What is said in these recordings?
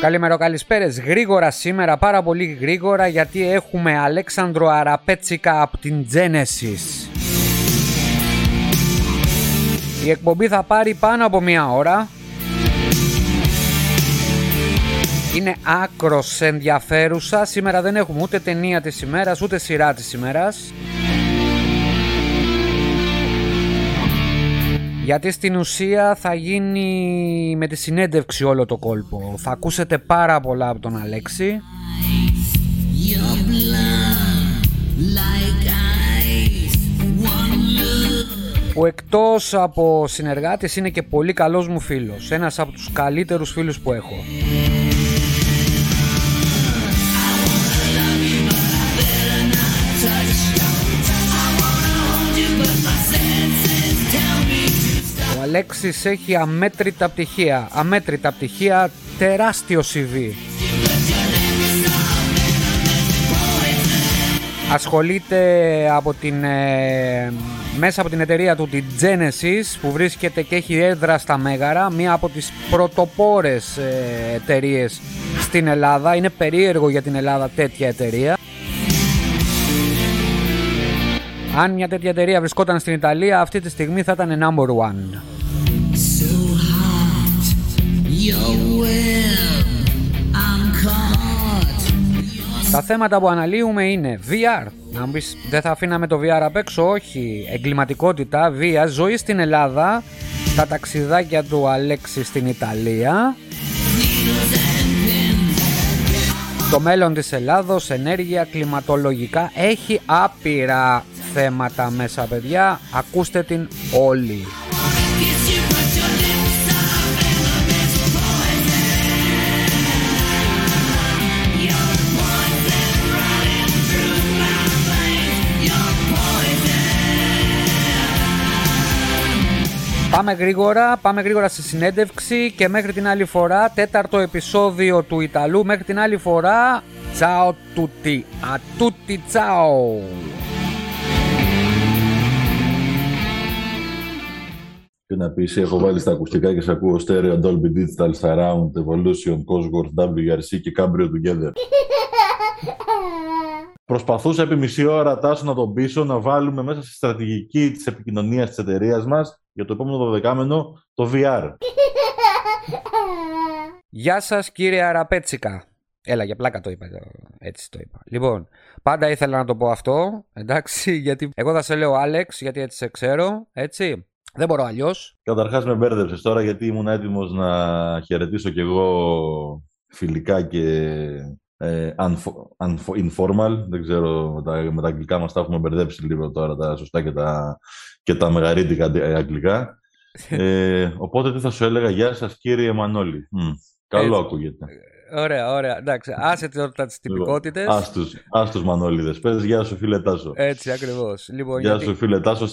Καλημέρα, καλησπέρες. Γρήγορα σήμερα, πάρα πολύ γρήγορα, γιατί έχουμε Αλέξανδρο Αραπέτσικα από την Genesis. Η εκπομπή θα πάρει πάνω από μία ώρα. Είναι άκρος ενδιαφέρουσα. Σήμερα δεν έχουμε ούτε ταινία της ημέρας, ούτε σειρά της ημέρας. Γιατί στην ουσία θα γίνει με τη συνέντευξη όλο το κόλπο. Θα ακούσετε πάρα πολλά από τον Αλέξη. Που εκτός από συνεργάτης είναι και πολύ καλός μου φίλος. Ένας από τους καλύτερους φίλους που έχω. Αλέξης έχει αμέτρητα πτυχία, αμέτρητα πτυχία, τεράστιο CV. Ασχολείται από την, ε, μέσα από την εταιρεία του, την Genesis, που βρίσκεται και έχει έδρα στα Μέγαρα, μία από τις πρωτοπόρες ε, εταιρείες στην Ελλάδα. Είναι περίεργο για την Ελλάδα τέτοια εταιρεία. Αν μια τέτοια εταιρεία βρισκόταν στην Ιταλία, αυτή τη στιγμή θα ήταν number one. Τα θέματα που αναλύουμε είναι VR. Να μου πεις, δεν θα αφήναμε το VR απ' έξω, όχι. Εγκληματικότητα, βία, ζωή στην Ελλάδα, τα ταξιδάκια του Αλέξη στην Ιταλία, το μέλλον της Ελλάδος, ενέργεια, κλιματολογικά, έχει άπειρα θέματα μέσα παιδιά, ακούστε την όλοι. Πάμε γρήγορα, πάμε γρήγορα στη συνέντευξη και μέχρι την άλλη φορά, τέταρτο επεισόδιο του Ιταλού, μέχρι την άλλη φορά, ciao tutti, a tutti ciao! Και να πεις, έχω βάλει στα ακουστικά και σε ακούω Stereo Dolby Digital Surround, Evolution, Cosworth, WRC και Cambrio Together. Προσπαθούσα επί μισή ώρα τάσο να τον πείσω να βάλουμε μέσα στη στρατηγική της επικοινωνίας της εταιρείας μας για το επόμενο δωδεκάμενο το VR. Γεια σας κύριε Αραπέτσικα. Έλα, για πλάκα το είπα. Έτσι το είπα. Λοιπόν, πάντα ήθελα να το πω αυτό. Εντάξει, γιατί εγώ θα σε λέω Άλεξ, γιατί έτσι σε ξέρω. Έτσι. Δεν μπορώ αλλιώς. Καταρχάς με μπέρδεψες τώρα γιατί ήμουν έτοιμος να χαιρετήσω κι εγώ φιλικά και ε, informal. Δεν ξέρω, με τα, με τα αγγλικά μας τα έχουμε μπερδέψει λίγο τώρα, τα σωστά και τα, και τα μεγαρύτικα αγγλικά. Ε, οπότε τι θα σου έλεγα, γεια σας κύριε Μανώλη. καλό ακούγεται. Ωραία, ωραία. Εντάξει, άσε τώρα τις τυπικότητες. Λοιπόν, Άστου τους Μανώλιδε. Πες, γεια σου, φίλε Τάσο. Έτσι, ακριβώς. Λοιπόν, γεια γιατί... σου, φίλε Τάσο.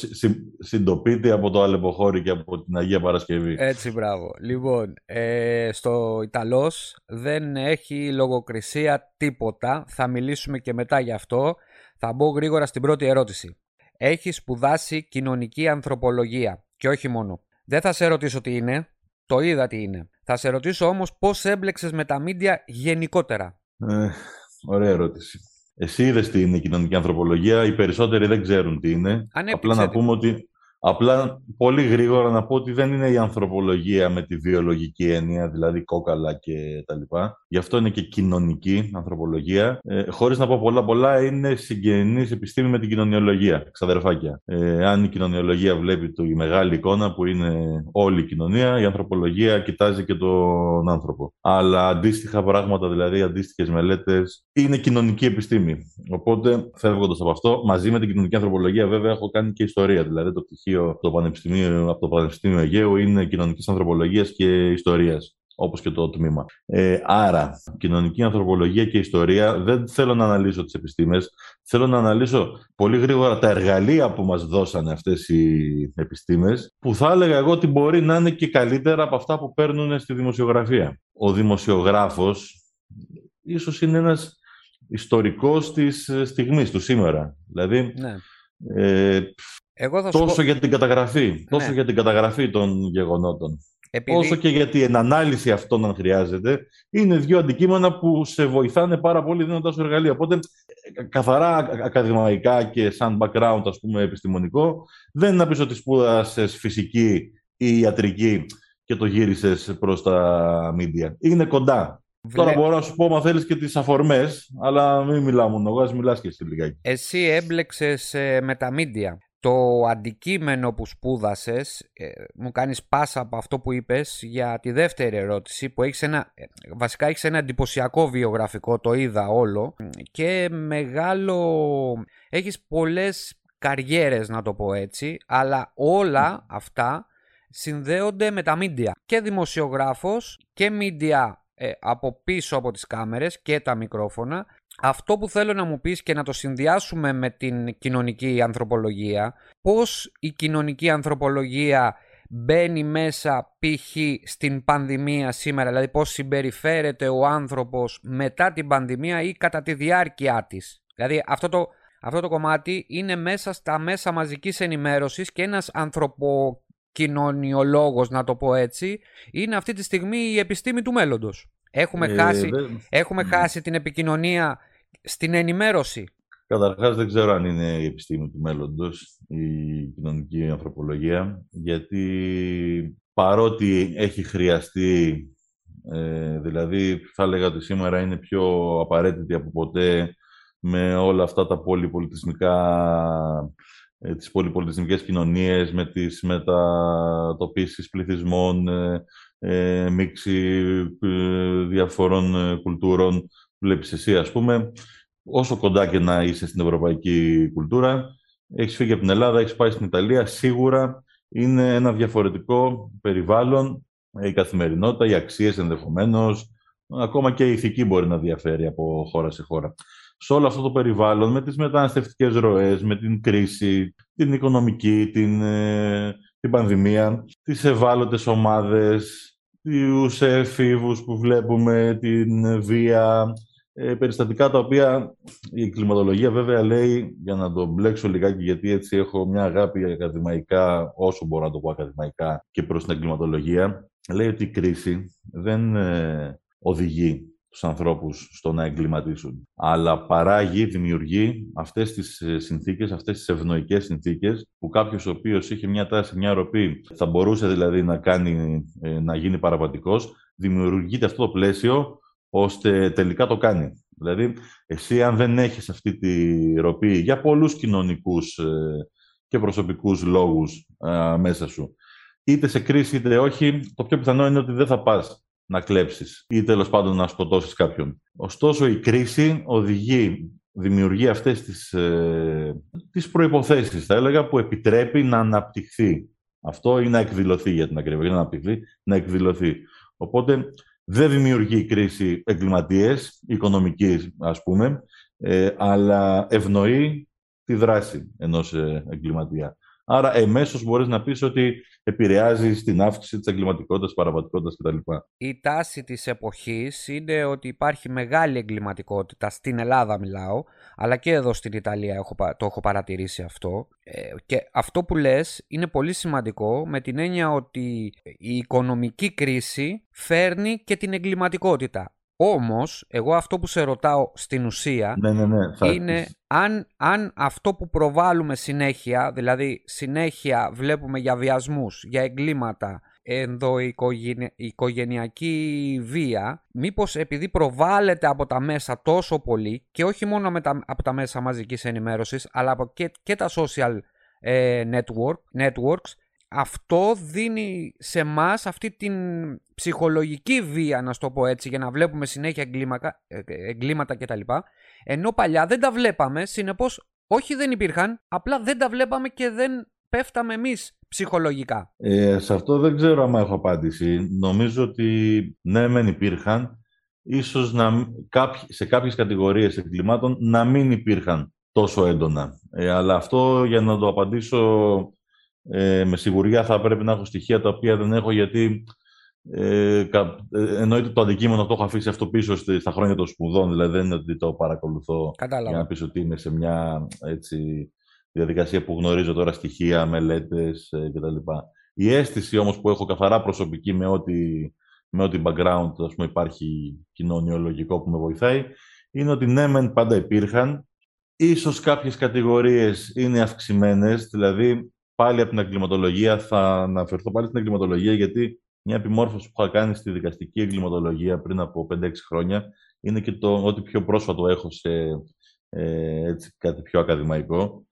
Συντοπίτη από το Αλεποχώρι και από την Αγία Παρασκευή. Έτσι, μπράβο. Λοιπόν, ε, στο Ιταλός δεν έχει λογοκρισία τίποτα. Θα μιλήσουμε και μετά γι' αυτό. Θα μπω γρήγορα στην πρώτη ερώτηση. Έχεις σπουδάσει κοινωνική ανθρωπολογία. Και όχι μόνο. Δεν θα σε ρωτήσω τι είναι. Το είδα τι είναι. Θα σε ρωτήσω όμως πώς έμπλεξες με τα μίντια γενικότερα. Ε, ωραία ερώτηση. Εσύ είδες τι είναι η κοινωνική ανθρωπολογία. Οι περισσότεροι δεν ξέρουν τι είναι. Απλά να πούμε ότι Απλά πολύ γρήγορα να πω ότι δεν είναι η ανθρωπολογία με τη βιολογική έννοια, δηλαδή κόκαλα και τα λοιπά. Γι' αυτό είναι και κοινωνική ανθρωπολογία. Ε, Χωρίς να πω πολλά πολλά, είναι συγγενής επιστήμη με την κοινωνιολογία, ξαδερφάκια. Ε, αν η κοινωνιολογία βλέπει τη μεγάλη εικόνα που είναι όλη η κοινωνία, η ανθρωπολογία κοιτάζει και τον άνθρωπο. Αλλά αντίστοιχα πράγματα, δηλαδή αντίστοιχες μελέτες, είναι κοινωνική επιστήμη. Οπότε, φεύγοντας από αυτό, μαζί με την κοινωνική ανθρωπολογία, βέβαια, έχω κάνει και ιστορία. Δηλαδή, το πτυχίο από το Πανεπιστήμιο, από το Πανεπιστήμιο Αιγαίου είναι κοινωνικής ανθρωπολογίας και ιστορίας όπως και το τμήμα. Ε, άρα, κοινωνική ανθρωπολογία και ιστορία δεν θέλω να αναλύσω τις επιστήμες, θέλω να αναλύσω πολύ γρήγορα τα εργαλεία που μας δώσανε αυτές οι επιστήμες, που θα έλεγα εγώ ότι μπορεί να είναι και καλύτερα από αυτά που παίρνουν στη δημοσιογραφία. Ο δημοσιογράφος ίσως είναι ένας ιστορικός της στιγμής του σήμερα. Δηλαδή, ναι. Ε, εγώ θα τόσο για την καταγραφή, τόσο ναι. για την καταγραφή των γεγονότων. όσο και γιατί η ενανάλυση αυτών αν χρειάζεται, είναι δύο αντικείμενα που σε βοηθάνε πάρα πολύ δίνοντας σου εργαλεία. Οπότε, καθαρά ακαδημαϊκά και σαν background, ας πούμε, επιστημονικό, δεν είναι να πεις ότι σπούδασες φυσική ή ιατρική και το γύρισες προς τα media. Είναι κοντά. Τώρα μπορώ να σου πω, μα θέλεις και τις αφορμές, αλλά μην μιλάω μόνο εγώ, α μιλάς και εσύ λιγάκι. Εσύ έμπλεξες ε, με τα μίντια το αντικείμενο που σπούδασες, ε, μου κάνεις πάσα από αυτό που είπες για τη δεύτερη ερώτηση που έχεις ένα, ε, βασικά έχεις ένα εντυπωσιακό βιογραφικό, το είδα όλο και μεγάλο, έχεις πολλές καριέρες να το πω έτσι, αλλά όλα αυτά συνδέονται με τα μίντια και δημοσιογράφος και μίντια ε, από πίσω από τις κάμερες και τα μικρόφωνα αυτό που θέλω να μου πεις και να το συνδυάσουμε με την κοινωνική ανθρωπολογία, πώς η κοινωνική ανθρωπολογία μπαίνει μέσα π.χ. στην πανδημία σήμερα, δηλαδή πώς συμπεριφέρεται ο άνθρωπος μετά την πανδημία ή κατά τη διάρκεια της. Δηλαδή αυτό το, αυτό το κομμάτι είναι μέσα στα μέσα μαζικής ενημέρωσης και ένας ανθρωποκοινωνιολόγος, να το πω έτσι, είναι αυτή τη στιγμή η επιστήμη του μέλλοντος. Έχουμε, ε, χάσει, έχουμε χάσει την επικοινωνία στην ενημέρωση. Καταρχάς δεν ξέρω αν είναι η επιστήμη του μέλλοντος, η κοινωνική ανθρωπολογία, γιατί παρότι έχει χρειαστεί, ε, δηλαδή θα έλεγα ότι σήμερα είναι πιο απαραίτητη από ποτέ με όλα αυτά τα πολυπολιτισμικά ε, τις πολυπολιτισμικές κοινωνίες, με τις μετατοπίσεις πληθυσμών, ε, ε μίξη ε, διαφορών κουλτούρων βλέπεις εσύ, ας πούμε, όσο κοντά και να είσαι στην ευρωπαϊκή κουλτούρα, έχεις φύγει από την Ελλάδα, έχεις πάει στην Ιταλία, σίγουρα είναι ένα διαφορετικό περιβάλλον, η καθημερινότητα, οι αξίες ενδεχομένως, ακόμα και η ηθική μπορεί να διαφέρει από χώρα σε χώρα. Σε όλο αυτό το περιβάλλον, με τις μεταναστευτικές ροές, με την κρίση, την οικονομική, την, ε, την πανδημία, τις ευάλωτες ομάδες, τους εφήβους που βλέπουμε, την βία, ε, περιστατικά τα οποία η κλιματολογία βέβαια λέει, για να το μπλέξω λιγάκι γιατί έτσι έχω μια αγάπη ακαδημαϊκά, όσο μπορώ να το πω ακαδημαϊκά και προς την εγκληματολογία, λέει ότι η κρίση δεν ε, οδηγεί τους ανθρώπους στο να εγκληματίσουν, αλλά παράγει, δημιουργεί αυτές τις ε, συνθήκες, αυτές τις ευνοϊκές συνθήκες που κάποιος ο οποίος είχε μια τάση, μια ροπή, θα μπορούσε δηλαδή να, κάνει, ε, να γίνει παραβατικός, δημιουργείται αυτό το πλαίσιο ώστε τελικά το κάνει. Δηλαδή, εσύ αν δεν έχεις αυτή τη ροπή για πολλούς κοινωνικούς ε, και προσωπικούς λόγους μέσα σου, είτε σε κρίση είτε όχι, το πιο πιθανό είναι ότι δεν θα πας να κλέψεις ή τέλος πάντων να σκοτώσεις κάποιον. Ωστόσο, η κρίση οδηγεί, δημιουργεί αυτές τις, ε, τις προϋποθέσεις, θα έλεγα, που επιτρέπει να αναπτυχθεί. Αυτό ή να εκδηλωθεί για την ακρίβεια, να αναπτυχθεί, να εκδηλωθεί. Οπότε, δεν δημιουργεί κρίση εγκληματίες, οικονομικής ας πούμε, ε, αλλά ευνοεί τη δράση ενός ε, εγκληματία. Άρα εμέσως μπορείς να πεις ότι επηρεάζει στην αύξηση της εγκληματικότητας, παραβατικότητας κτλ. Η τάση της εποχής είναι ότι υπάρχει μεγάλη εγκληματικότητα, στην Ελλάδα μιλάω, αλλά και εδώ στην Ιταλία έχω, το έχω παρατηρήσει αυτό. Ε, και αυτό που λες είναι πολύ σημαντικό με την έννοια ότι η οικονομική κρίση φέρνει και την εγκληματικότητα. Όμως, εγώ αυτό που σε ρωτάω στην ουσία ναι, ναι, ναι, είναι αν, αν αυτό που προβάλλουμε συνέχεια, δηλαδή συνέχεια βλέπουμε για βιασμούς, για εγκλήματα, ενδοοικογενειακή βία, μήπως επειδή προβάλλεται από τα μέσα τόσο πολύ και όχι μόνο με τα, από τα μέσα μαζικής ενημέρωσης, αλλά από και, και τα social ε, network, networks, αυτό δίνει σε εμά αυτή την ψυχολογική βία, να το πω έτσι, για να βλέπουμε συνέχεια εγκλήματα, ε, εγκλήματα κτλ. Ενώ παλιά δεν τα βλέπαμε, συνεπώς όχι δεν υπήρχαν, απλά δεν τα βλέπαμε και δεν πέφταμε εμείς ψυχολογικά. Ε, σε αυτό δεν ξέρω αν έχω απάντηση. Νομίζω ότι ναι, μεν υπήρχαν, ίσως να, σε κάποιες κατηγορίες εγκλημάτων να μην υπήρχαν τόσο έντονα. Ε, αλλά αυτό για να το απαντήσω ε, με σιγουριά θα πρέπει να έχω στοιχεία τα οποία δεν έχω γιατί ε, κα, ε, εννοείται το αντικείμενο το έχω αφήσει αυτό πίσω στα χρόνια των σπουδών, δηλαδή δεν είναι ότι το παρακολουθώ Κατάλαβα. για να πεις ότι είμαι σε μια έτσι, διαδικασία που γνωρίζω τώρα στοιχεία, μελέτες ε, κτλ. Η αίσθηση όμως που έχω καθαρά προσωπική με ό,τι, με ό,τι background ας πούμε, υπάρχει κοινωνιολογικό που με βοηθάει, είναι ότι ναι, μεν πάντα υπήρχαν. Ίσως κάποιες κατηγορίες είναι αυξημένες, δηλαδή πάλι από την εγκληματολογία, θα αναφερθώ πάλι στην εγκληματολογία, γιατί μια επιμόρφωση που είχα κάνει στη δικαστική εγκληματολογία πριν από 5-6 χρόνια είναι και το ότι πιο πρόσφατο έχω σε ε, έτσι, κάτι πιο ακαδημαϊκό.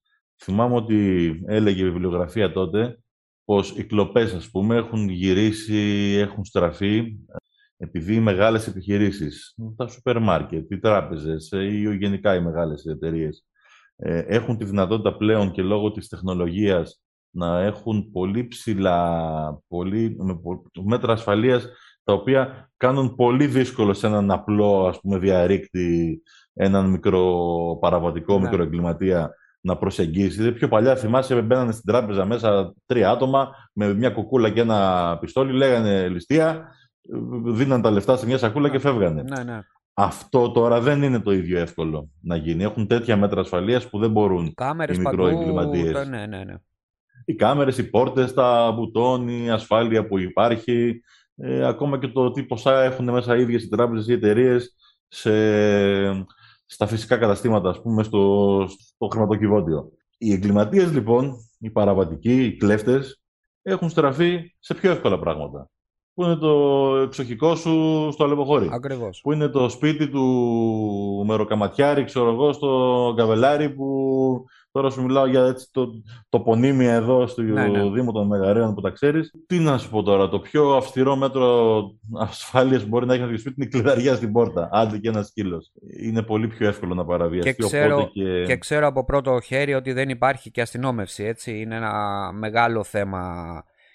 Θυμάμαι ότι έλεγε η βιβλιογραφία τότε πως οι κλοπές, ας πούμε, έχουν γυρίσει, έχουν στραφεί επειδή οι μεγάλες επιχειρήσεις, τα σούπερ μάρκετ, οι τράπεζες ε, ή γενικά οι μεγάλες εταιρείες ε, έχουν τη δυνατότητα πλέον και λόγω της τεχνολογίας να έχουν πολύ ψηλά, πολύ, με, μέτρα ασφαλείας τα οποία κάνουν πολύ δύσκολο σε έναν απλό ας πούμε, διαρρήκτη, έναν μικρό παραβατικό, ναι. μικροεγκληματία να προσεγγίσει. Δηλαδή, πιο παλιά θυμάσαι, μπαίνανε στην τράπεζα μέσα τρία άτομα με μια κουκούλα και ένα πιστόλι, λέγανε ληστεία, δίναν τα λεφτά σε μια σακούλα και φεύγανε. Ναι, ναι. Αυτό τώρα δεν είναι το ίδιο εύκολο να γίνει. Έχουν τέτοια μέτρα ασφαλείας που δεν μπορούν Κάμερες οι μικροεγκληματίες. Ναι, ναι, ναι. Οι κάμερες, οι πόρτες, τα μπουτόνι, η ασφάλεια που υπάρχει, ε, ακόμα και το τι ποσά έχουν μέσα οι ίδιες οι τράπεζες ή οι εταιρείες στα φυσικά καταστήματα, ας πούμε, στο, στο χρηματοκιβώτιο. Οι εγκληματίες, λοιπόν, οι παραβατικοί, οι κλέφτες, έχουν στραφεί σε πιο εύκολα πράγματα. Που είναι το εξοχικό σου στο Αλεποχώρι. Ακριβώς. Που είναι το σπίτι του μεροκαματιάρη, ξέρω εγώ, στο Καβελάρι που Τώρα σου μιλάω για έτσι, το, το πονίμια εδώ στο ναι, ναι. Δήμο των Μεγαρέων που τα ξέρεις. Τι να σου πω τώρα, το πιο αυστηρό μέτρο ασφάλειας που μπορεί να έχει να σπίτι είναι η κλειδαριά στην πόρτα. Άντε και ένας σκύλος. Είναι πολύ πιο εύκολο να παραβιαστεί. Και ξέρω, και... και ξέρω από πρώτο χέρι ότι δεν υπάρχει και αστυνόμευση. Έτσι. Είναι ένα μεγάλο θέμα.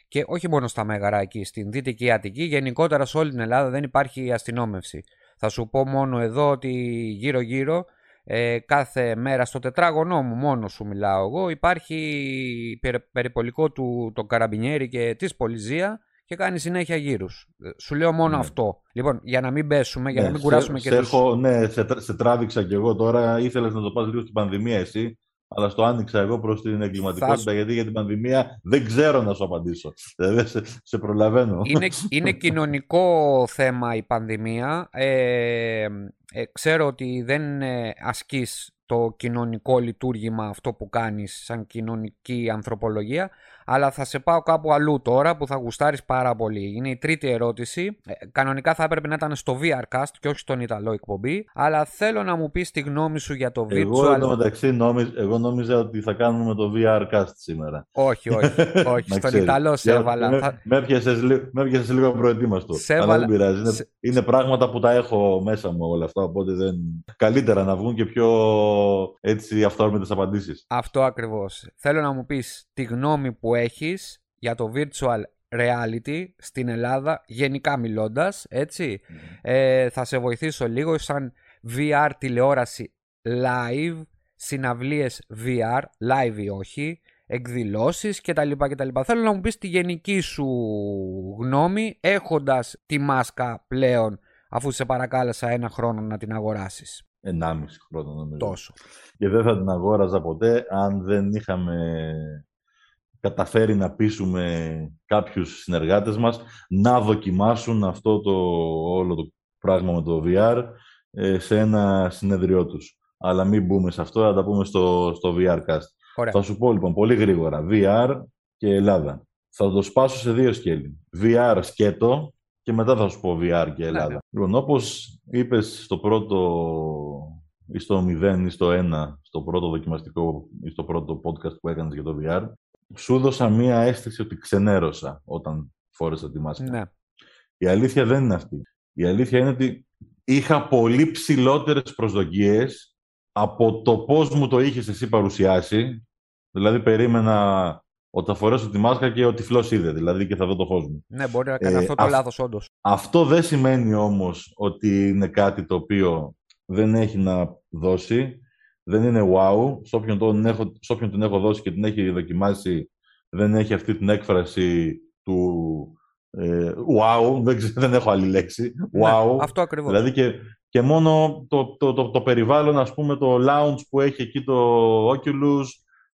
Και όχι μόνο στα Μέγαρα εκεί, στην Δυτική Αττική, γενικότερα σε όλη την Ελλάδα δεν υπάρχει αστυνόμευση. Θα σου πω μόνο εδώ ότι γύρω-γύρω ε, κάθε μέρα στο τετράγωνό μου μόνος σου μιλάω εγώ υπάρχει περιπολικό του το Καραμπινιέρη και της Πολυζία και κάνει συνέχεια γύρους. Ε, σου λέω μόνο ναι. αυτό. Λοιπόν, για να μην πέσουμε, για να ναι, μην κουράσουμε σε, και σε τους... ναι, σε, σε τράβηξα κι εγώ τώρα. Ήθελες να το πας λίγο στην πανδημία εσύ; Αλλά στο άνοιξα εγώ προς την εγκληματικότητα, γιατί για την πανδημία δεν ξέρω να σου απαντήσω. Δηλαδή σε, σε προλαβαίνω. Είναι, είναι κοινωνικό θέμα η πανδημία. Ε, ε, ξέρω ότι δεν ε, ασκείς το κοινωνικό λειτουργήμα αυτό που κάνεις σαν κοινωνική ανθρωπολογία αλλά θα σε πάω κάπου αλλού τώρα που θα γουστάρεις πάρα πολύ. Είναι η τρίτη ερώτηση. Ε, κανονικά θα έπρεπε να ήταν στο VRcast και όχι στον Ιταλό εκπομπή. Αλλά θέλω να μου πεις τη γνώμη σου για το virtual... Εγώ εδώ μεταξύ νόμιζα, εγώ νόμιζα ότι θα κάνουμε το VRcast σήμερα. Όχι, όχι. όχι. στον Ιταλό σε έβαλα. Με, με έπιασες λίγο προετοίμαστο. Σε αλλά δεν πειράζει. Είναι, είναι, πράγματα που τα έχω μέσα μου όλα αυτά, οπότε δεν... Καλύτερα να βγουν και πιο έτσι αυτόρμητες απαντήσεις. Αυτό ακριβώς. Θέλω να μου πεις τη γνώμη που έχεις για το virtual reality στην Ελλάδα, γενικά μιλώντας, έτσι. Ε, θα σε βοηθήσω λίγο σαν VR τηλεόραση live, συναυλίες VR, live ή όχι, εκδηλώσεις κτλ. κτλ. Θέλω να μου πεις τη γενική σου γνώμη έχοντας τη μάσκα πλέον αφού σε παρακάλεσα ένα χρόνο να την αγοράσεις. Ενάμιση χρόνο νομίζω. Τόσο. Και δεν θα την αγόραζα ποτέ αν δεν είχαμε καταφέρει να πείσουμε κάποιους συνεργάτες μας να δοκιμάσουν αυτό το όλο το πράγμα με το VR ε, σε ένα συνεδριό τους. Αλλά μην μπούμε σε αυτό, θα τα πούμε στο, στο VRcast. Ωραία. Θα σου πω λοιπόν πολύ γρήγορα, VR και Ελλάδα. Θα το σπάσω σε δύο σκέλη. VR σκέτο και μετά θα σου πω VR και Ελλάδα. Ναι, ναι. Λοιπόν, όπως είπες στο πρώτο ή στο 0 ή στο 1, στο πρώτο δοκιμαστικό ή στο πρώτο podcast που έκανες για το VR, σου έδωσα μία αίσθηση ότι ξενέρωσα όταν φόρεσα τη μάσκα. Ναι. Η αλήθεια δεν είναι αυτή. Η αλήθεια είναι ότι είχα πολύ ψηλότερες προσδοκίες από το πώς μου το είχες εσύ παρουσιάσει. Δηλαδή περίμενα ότι θα φορέσω τη μάσκα και ο τυφλός είδε, δηλαδή και θα δω το φως μου. Ναι, μπορεί να κάνει ε, αυτό το αυ... λάθος όντως. Αυτό δεν σημαίνει όμως ότι είναι κάτι το οποίο δεν έχει να δώσει δεν είναι wow. Σε όποιον, τον έχω, σε όποιον την έχω δώσει και την έχει δοκιμάσει, δεν έχει αυτή την έκφραση του ε, wow. Δεν, δεν έχω άλλη λέξη. Ναι, wow. αυτό ακριβώς. Δηλαδή και, και μόνο το, το, το, το, περιβάλλον, ας πούμε, το lounge που έχει εκεί το Oculus,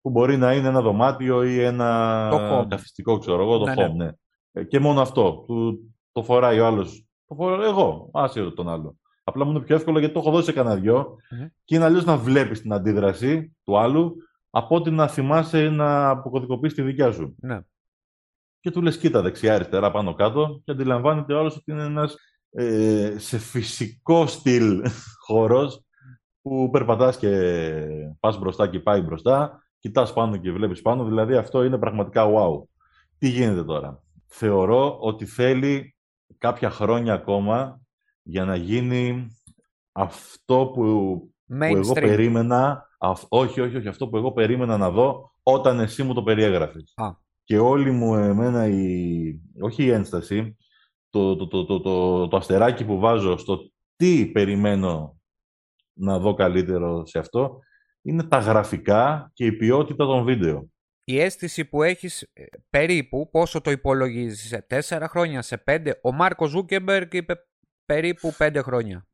που μπορεί να είναι ένα δωμάτιο ή ένα το καθιστικό, ξέρω εγώ, το ναι, home, ναι. ναι. Ε, και μόνο αυτό. Του, το φοράει ο άλλος. Το φοράω εγώ, άσυρο τον άλλο. Απλά μου είναι πιο εύκολο γιατί το έχω δώσει σε κανένα δυο και είναι αλλιώς να βλέπεις την αντίδραση του άλλου από ότι να θυμάσαι να αποκωδικοποιήσει τη δικιά σου. Ναι. Και του λες, κοίτα δεξιά, αριστερά, πάνω κάτω, και αντιλαμβάνεται ο άλλος ότι είναι ένας ε, σε φυσικό στυλ χώρος που περπατάς και πας μπροστά και πάει μπροστά, κοιτάς πάνω και βλέπεις πάνω. Δηλαδή αυτό είναι πραγματικά wow. Τι γίνεται τώρα; Θεωρώ ότι θέλει κάποια χρόνια ακόμα για να γίνει αυτό που, που εγώ περίμενα, όχι, όχι, όχι, αυτό που εγώ περίμενα να δω όταν εσύ μου το περιέγραφες. Και όλη μου εμένα η, όχι η ένσταση, το, το, το, το, το, το αστεράκι που βάζω στο τι περιμένω να δω καλύτερο σε αυτό, είναι τα γραφικά και η ποιότητα των βίντεο. Η αίσθηση που έχεις ε, περίπου, πόσο το υπολογίζεις, σε τέσσερα χρόνια, σε πέντε, ο Μάρκος Ζούκερμπεργκ είπε περίπου πέντε χρόνια.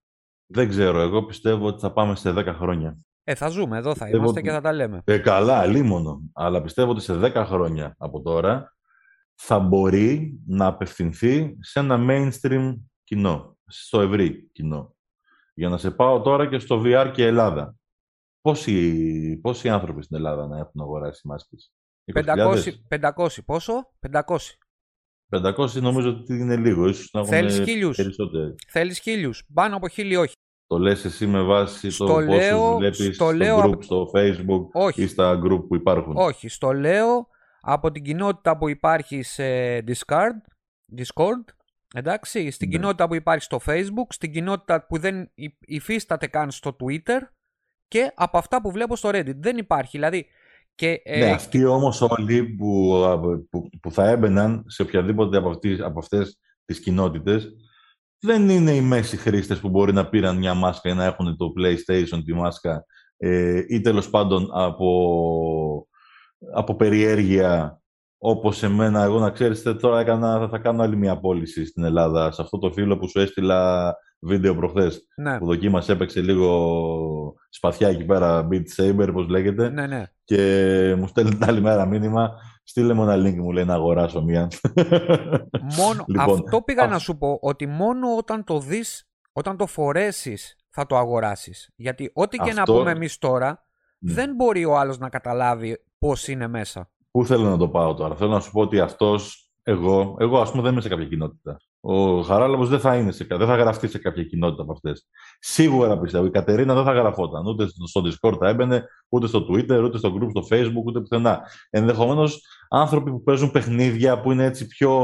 Δεν ξέρω, εγώ πιστεύω ότι θα πάμε σε δέκα χρόνια. Ε, θα ζούμε εδώ, θα είμαστε και θα τα λέμε. Ε, καλά, λίμωνο. Αλλά πιστεύω ότι σε δέκα χρόνια από τώρα θα μπορεί να απευθυνθεί σε ένα mainstream κοινό, στο ευρύ κοινό. Για να σε πάω τώρα και στο VR και Ελλάδα. Πόσοι, πόσοι άνθρωποι στην Ελλάδα να έχουν αγοράσει μάσκες; 500, 500, πόσο; 500. 500 νομίζω ότι είναι λίγο, ίσως να έχουν περισσότεροι. Θέλεις χίλιους, πάνω από χίλιοι όχι. Το λες εσύ με βάση στο το λέω, βλέπεις στο, λέω, group, στο facebook όχι. ή στα group που υπάρχουν; Όχι, στο λέω από την κοινότητα που υπάρχει σε Discord, Discord εντάξει, στην ναι. κοινότητα που υπάρχει στο Facebook, στην κοινότητα που δεν υφίσταται καν στο Twitter και από αυτά που βλέπω στο Reddit. Δεν υπάρχει, δηλαδή... Και, ε, ναι, αυτοί όμως όλοι που, που, που, θα έμπαιναν σε οποιαδήποτε από, αυτές, από αυτές τις κοινότητες δεν είναι οι μέση χρήστες που μπορεί να πήραν μια μάσκα ή να έχουν το PlayStation τη μάσκα ε, ή τέλος πάντων από από περιέργεια όπως εμένα, εγώ να ξέρεις, τώρα έκανα, θα κάνω άλλη μια πώληση στην Ελλάδα. Σε αυτό το φίλο που σου έστειλα βίντεο προχθές. Ναι. Που δοκίμασε, έπαιξε λίγο σπαθιά εκεί πέρα, Beat Saber, πώς λέγεται. Ναι, ναι. Και μου στέλνει την άλλη μέρα μήνυμα, στείλε μου ένα link, μου λέει να αγοράσω μία. Μόνο, λοιπόν, αυτό πήγα να σου πω, ότι μόνο όταν το δεις, όταν το φορέσεις, θα το αγοράσεις. Γιατί ό,τι και να πούμε εμείς τώρα, ναι. δεν μπορεί ο άλλος να καταλάβει Πώς είναι μέσα. Πού θέλω να το πάω τώρα. Θέλω να σου πω ότι αυτός, εγώ, εγώ ας πούμε δεν είμαι σε κάποια κοινότητα. Ο Χαράλαμπος δεν θα είναι σε, δεν θα γραφτεί σε κάποια κοινότητα από αυτές. Σίγουρα πιστεύω. Η Κατερίνα δεν θα γραφόταν. Ούτε στο Discord θα έμπαινε, ούτε στο Twitter, ούτε στο group στο Facebook, ούτε πουθενά. Ενδεχομένως άνθρωποι που παίζουν παιχνίδια που είναι έτσι πιο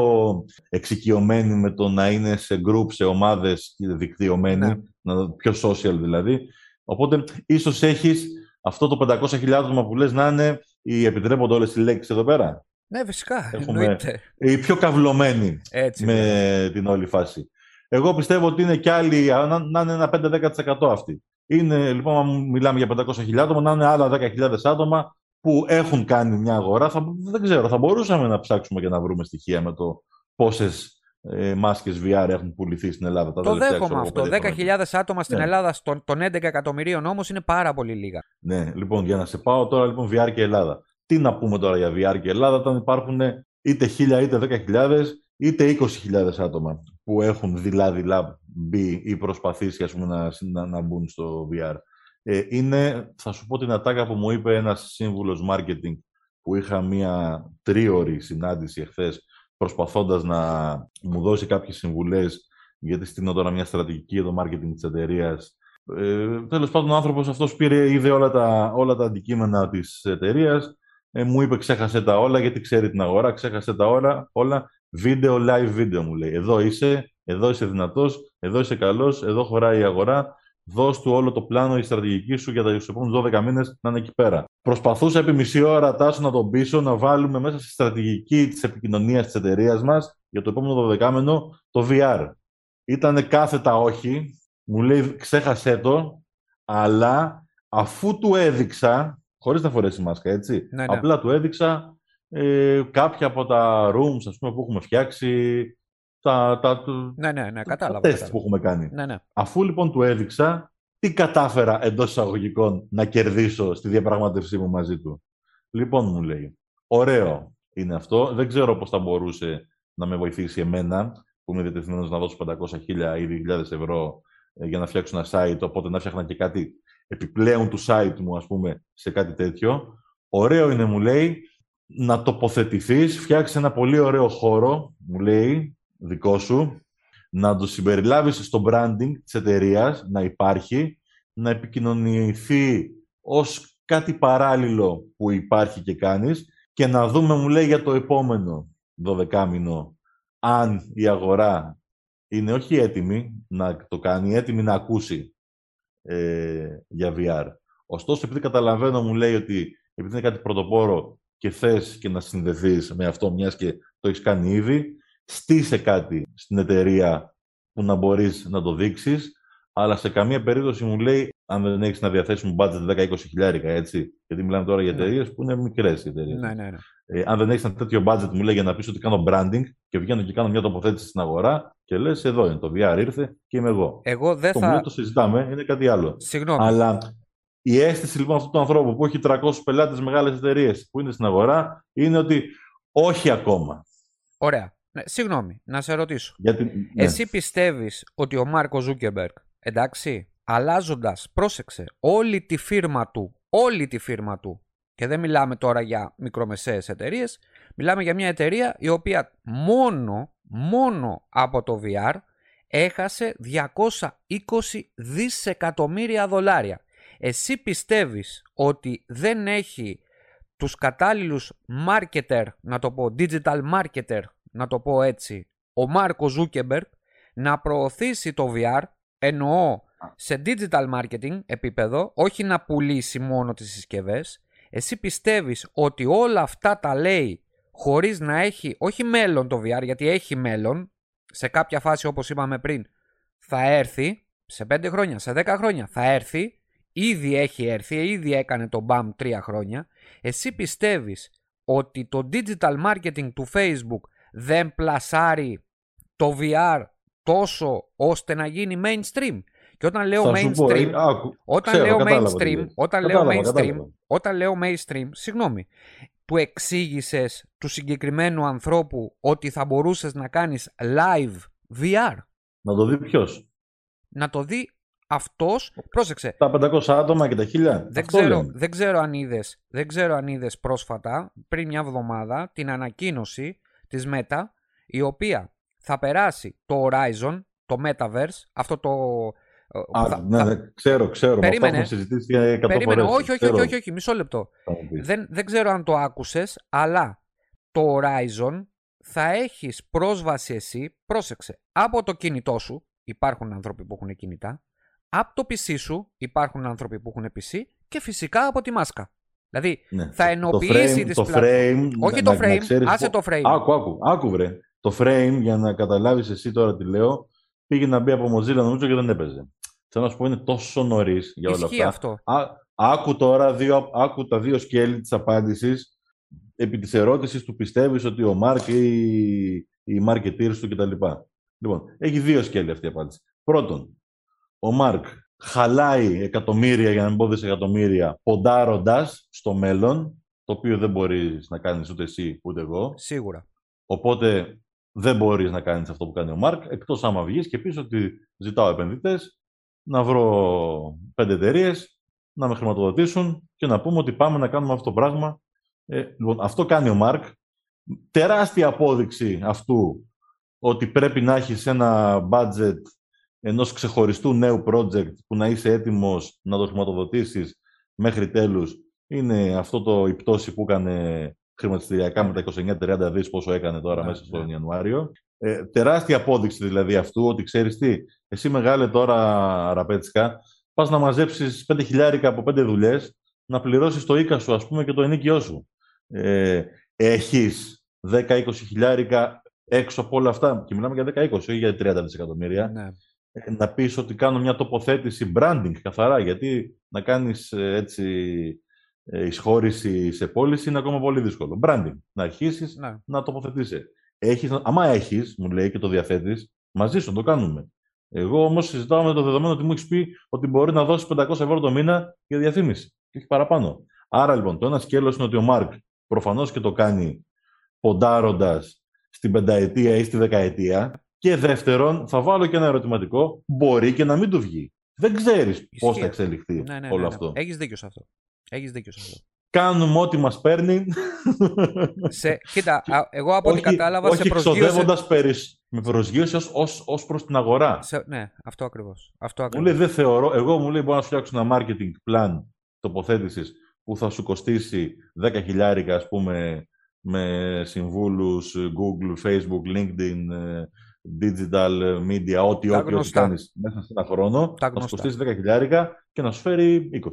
εξοικειωμένοι με το να είναι σε group, σε ομάδες δικτυωμένοι, ναι. πιο social δηλαδή. Οπότε ίσως έχεις αυτό το 500 άτομα που λες να είναι οι επιτρέπονται όλες οι λέξεις εδώ πέρα; Ναι, φυσικά. Έχουμε οι πιο καυλωμένοι με την όλη φάση. Εγώ πιστεύω ότι είναι κι άλλοι, να, είναι ένα 5-10% αυτοί. Είναι, λοιπόν, αν μιλάμε για 500.000 άτομα, να είναι άλλα 10.000 άτομα που έχουν κάνει μια αγορά. Θα, δεν ξέρω, θα μπορούσαμε να ψάξουμε και να βρούμε στοιχεία με το πόσες ε, μάσκες VR έχουν πουληθεί στην Ελλάδα. Τα το δέχομαι αυτό. 10.000 άτομα στην ναι. Ελλάδα των, 11 εκατομμυρίων όμως είναι πάρα πολύ λίγα. Ναι, λοιπόν, για να σε πάω τώρα λοιπόν VR και Ελλάδα. Τι να πούμε τώρα για VR και Ελλάδα όταν υπάρχουν είτε 1.000 είτε 10.000 είτε 20.000 άτομα που έχουν δειλά-δειλά μπει ή προσπαθήσει ας πούμε, να, να, να μπουν στο VR. Ε, είναι, θα σου πω την ατάκα που μου είπε ένας σύμβουλος marketing που είχα μία τρίωρη συνάντηση εχθές προσπαθώντας να μου δώσει κάποιες συμβουλές γιατί στείλω τώρα μια στρατηγική για το marketing της εταιρείας. Ε, τέλος πάντων, ο άνθρωπος αυτός πήρε, είδε όλα τα, όλα τα αντικείμενα της εταιρείας. Ε, μου είπε ξέχασε τα όλα γιατί ξέρει την αγορά, ξέχασε τα όλα, όλα. Βίντεο, live βίντεο μου λέει. Εδώ είσαι, εδώ είσαι δυνατός, εδώ είσαι καλός, εδώ χωράει η αγορά δώσ' του όλο το πλάνο, η στρατηγική σου για του επόμενους 12 μήνες να είναι εκεί πέρα. Προσπαθούσα επί μισή ώρα τάσο να τον πείσω να βάλουμε μέσα στη στρατηγική της επικοινωνίας της εταιρείας μας για το επόμενο 12 μήνο το VR. Ήταν κάθετα όχι, μου λέει ξέχασέ το, αλλά αφού του έδειξα, χωρίς να φορέσει μάσκα έτσι, ναι, ναι. απλά του έδειξα ε, κάποια από τα rooms ας πούμε, που έχουμε φτιάξει, τα, τα, ναι, ναι, ναι, κατάλαβα, τα τεστ που έχουμε κάνει. Ναι, ναι. Αφού λοιπόν του έδειξα, τι κατάφερα εντός εισαγωγικών να κερδίσω στη διαπραγμάτευσή μου μαζί του. Λοιπόν, μου λέει, ωραίο είναι αυτό. Δεν ξέρω πώς θα μπορούσε να με βοηθήσει εμένα, που είμαι διατεθειμένος να δώσω 500 χίλια ή 2.000 ευρώ ε, για να φτιάξω ένα site, οπότε να φτιάχνα και κάτι επιπλέον του site μου, ας πούμε, σε κάτι τέτοιο. Ωραίο είναι, μου λέει, να τοποθετηθείς, φτιάξεις ένα πολύ ωραίο χώρο, μου λέει, δικό σου, να το συμπεριλάβεις στο branding της εταιρείας, να υπάρχει, να επικοινωνηθεί ως κάτι παράλληλο που υπάρχει και κάνεις και να δούμε, μου λέει, για το επόμενο 12 μήνο, αν η αγορά είναι όχι έτοιμη να το κάνει, έτοιμη να ακούσει ε, για VR. Ωστόσο, επειδή καταλαβαίνω, μου λέει ότι επειδή είναι κάτι πρωτοπόρο και θες και να συνδεθείς με αυτό, μιας και το έχεις κάνει ήδη, στήσε κάτι στην εταιρεία που να μπορείς να το δείξεις, αλλά σε καμία περίπτωση μου λέει, αν δεν έχεις να διαθέσουμε budget 10-20 χιλιάρικα, έτσι, γιατί μιλάμε τώρα για ναι. εταιρείες που είναι μικρές εταιρείες. Ναι, ναι, ναι. Ε, αν δεν έχεις ένα τέτοιο budget, μου λέει για να πεις ότι κάνω branding και βγαίνω και κάνω μια τοποθέτηση στην αγορά και λες: Εδώ είναι το VR, ήρθε και είμαι εγώ. Εγώ δεν το θα. το συζητάμε, είναι κάτι άλλο. Συγγνώμη. Αλλά η αίσθηση λοιπόν αυτού του ανθρώπου που έχει 300 πελάτες μεγάλες εταιρείες που είναι στην αγορά είναι ότι όχι ακόμα. Ωραία. Ναι, συγγνώμη, να σε ρωτήσω. Γιατί, ναι. Εσύ πιστεύεις ότι ο Μάρκο Ζούκερμπεργκ, εντάξει, αλλάζοντας, πρόσεξε, όλη τη φίρμα του, όλη τη φίρμα του, και δεν μιλάμε τώρα για μικρομεσαίες εταιρείες, μιλάμε για μια εταιρεία η οποία μόνο, μόνο από το VR έχασε 220 δισεκατομμύρια δολάρια. Εσύ πιστεύεις ότι δεν έχει τους κατάλληλους marketer, να το πω digital marketer, να το πω έτσι, ο Μάρκο Ζούκερμπεργκ να προωθήσει το VR, εννοώ σε digital marketing επίπεδο, όχι να πουλήσει μόνο τις συσκευές, εσύ πιστεύεις ότι όλα αυτά τα λέει χωρίς να έχει, όχι μέλλον το VR, γιατί έχει μέλλον, σε κάποια φάση όπως είπαμε πριν, θα έρθει, σε 5 χρόνια, σε 10 χρόνια θα έρθει, ήδη έχει έρθει, ήδη έκανε το BAM 3 χρόνια, εσύ πιστεύεις ότι το digital marketing του Facebook δεν πλασάρει το VR τόσο ώστε να γίνει mainstream; Και όταν λέω mainstream, όταν λέω mainstream, όταν λέω mainstream, όταν λέω mainstream, συγγνώμη, του εξήγησες του συγκεκριμένου ανθρώπου ότι θα μπορούσες να κάνεις live VR. Να το δει ποιος. Να το δει αυτός. Πρόσεξε. Τα 500 άτομα και τα 1000. Δεν, ξέρω, δεν, ξέρω αν είδες, δεν ξέρω αν είδες πρόσφατα, πριν μια εβδομάδα, την ανακοίνωση της Meta, η οποία θα περάσει το Horizon, το Metaverse, αυτό το Α, θα, ναι, ναι, ξέρω, ξέρω. Περίμενε. Αυτά έχουμε συζητήσει εκατό Περίμενε. Όχι, όχι, όχι, όχι, όχι, μισό λεπτό. Δεν, δεν ξέρω αν το άκουσες, αλλά το Horizon θα έχεις πρόσβαση εσύ, πρόσεξε, από το κινητό σου, υπάρχουν άνθρωποι που έχουν κινητά, από το PC σου υπάρχουν άνθρωποι που έχουν PC και φυσικά από τη μάσκα. Δηλαδή ναι. θα ενοποιήσει τις το frame, Όχι το frame, άσε το frame. Άκου, άκου, άκου βρε. Το frame, για να καταλάβεις εσύ τώρα τι λέω, πήγε να μπει από Mozilla νομίζω και δεν έπαιζε. Θέλω να σου πω είναι τόσο νωρίς για όλα Ισχύει αυτά. αυτό. Α, άκου τώρα δύο, άκου τα δύο σκέλη της απάντησης επί της ερώτησης του πιστεύεις ότι ο Μάρκ ή οι marketeers του κτλ. Λοιπόν, έχει δύο σκέλη αυτή η απάντηση. Πρώτον, ο Μάρκ χαλάει εκατομμύρια για να μην πω δισεκατομμύρια ποντάροντας στο μέλλον, το οποίο δεν μπορείς να κάνεις ούτε εσύ ούτε εγώ. Σίγουρα. Οπότε δεν μπορείς να κάνεις αυτό που κάνει ο Μάρκ, εκτός άμα βγεις και πεις ότι ζητάω επενδυτές να βρω πέντε εταιρείες, να με χρηματοδοτήσουν και να πούμε ότι πάμε να κάνουμε αυτό το πράγμα. Ε, λοιπόν, αυτό κάνει ο Μάρκ. Τεράστια απόδειξη αυτού ότι πρέπει να έχεις ένα budget ενός ξεχωριστού νέου project που να είσαι έτοιμος να το χρηματοδοτήσεις μέχρι τέλους είναι αυτό το η πτώση που έκανε χρηματιστηριακά με τα 29-30 δις πόσο έκανε τώρα ναι, μέσα στον ναι. Ιανουάριο. Ε, τεράστια απόδειξη δηλαδή αυτού ότι ξέρεις τι, εσύ μεγάλε τώρα ραπέτσικα, πας να μαζέψεις 5 χιλιάρικα από 5 δουλειές, να πληρώσεις το οίκα σου ας πούμε και το ενίκιό σου. Ε, έχεις 10-20 χιλιάρικα έξω από όλα αυτά, και μιλάμε για 10-20, όχι για 30 δισεκατομμύρια, ναι. ε, να πεις ότι κάνω μια τοποθέτηση branding καθαρά, γιατί να κάνεις ε, έτσι ε, εισχώρηση σε πώληση είναι ακόμα πολύ δύσκολο. Branding. Να αρχίσεις ναι. να τοποθετήσει. Έχεις, άμα έχεις, μου λέει και το διαθέτεις, μαζί σου το κάνουμε. Εγώ όμως συζητάω με το δεδομένο ότι μου έχεις πει ότι μπορεί να δώσεις 500 ευρώ το μήνα για διαφήμιση. Και όχι παραπάνω. Άρα λοιπόν, το ένα σκέλος είναι ότι ο Μάρκ προφανώς και το κάνει ποντάροντας στην πενταετία ή στη δεκαετία. Και δεύτερον, θα βάλω και ένα ερωτηματικό, μπορεί και να μην του βγει. Δεν ξέρεις πώς θα εξελιχθεί ναι, ναι, όλο ναι, αυτό. Έχεις δίκιο σε αυτό. Έχεις δίκιο σε αυτό. Κάνουμε ό,τι μας παίρνει. Σε, κοίτα, εγώ από ό,τι κατάλαβα όχι σε προσγείωση... Περισ... με προσγείωση ως, ως, ως προς την αγορά. Σε, ναι, αυτό ακριβώς. Αυτό ακριβώς. Μου λέει, δεν θεωρώ, εγώ μου λέει μπορώ να σου φτιάξω ένα marketing plan τοποθέτησης που θα σου κοστίσει 10 χιλιάρικα, ας πούμε, με συμβούλους Google, Facebook, LinkedIn, ε, digital media, ό,τι ό,τι κάνεις μέσα σε ένα χρόνο, να σου κοστίσει 10 χιλιάρικα και να σου φέρει 20.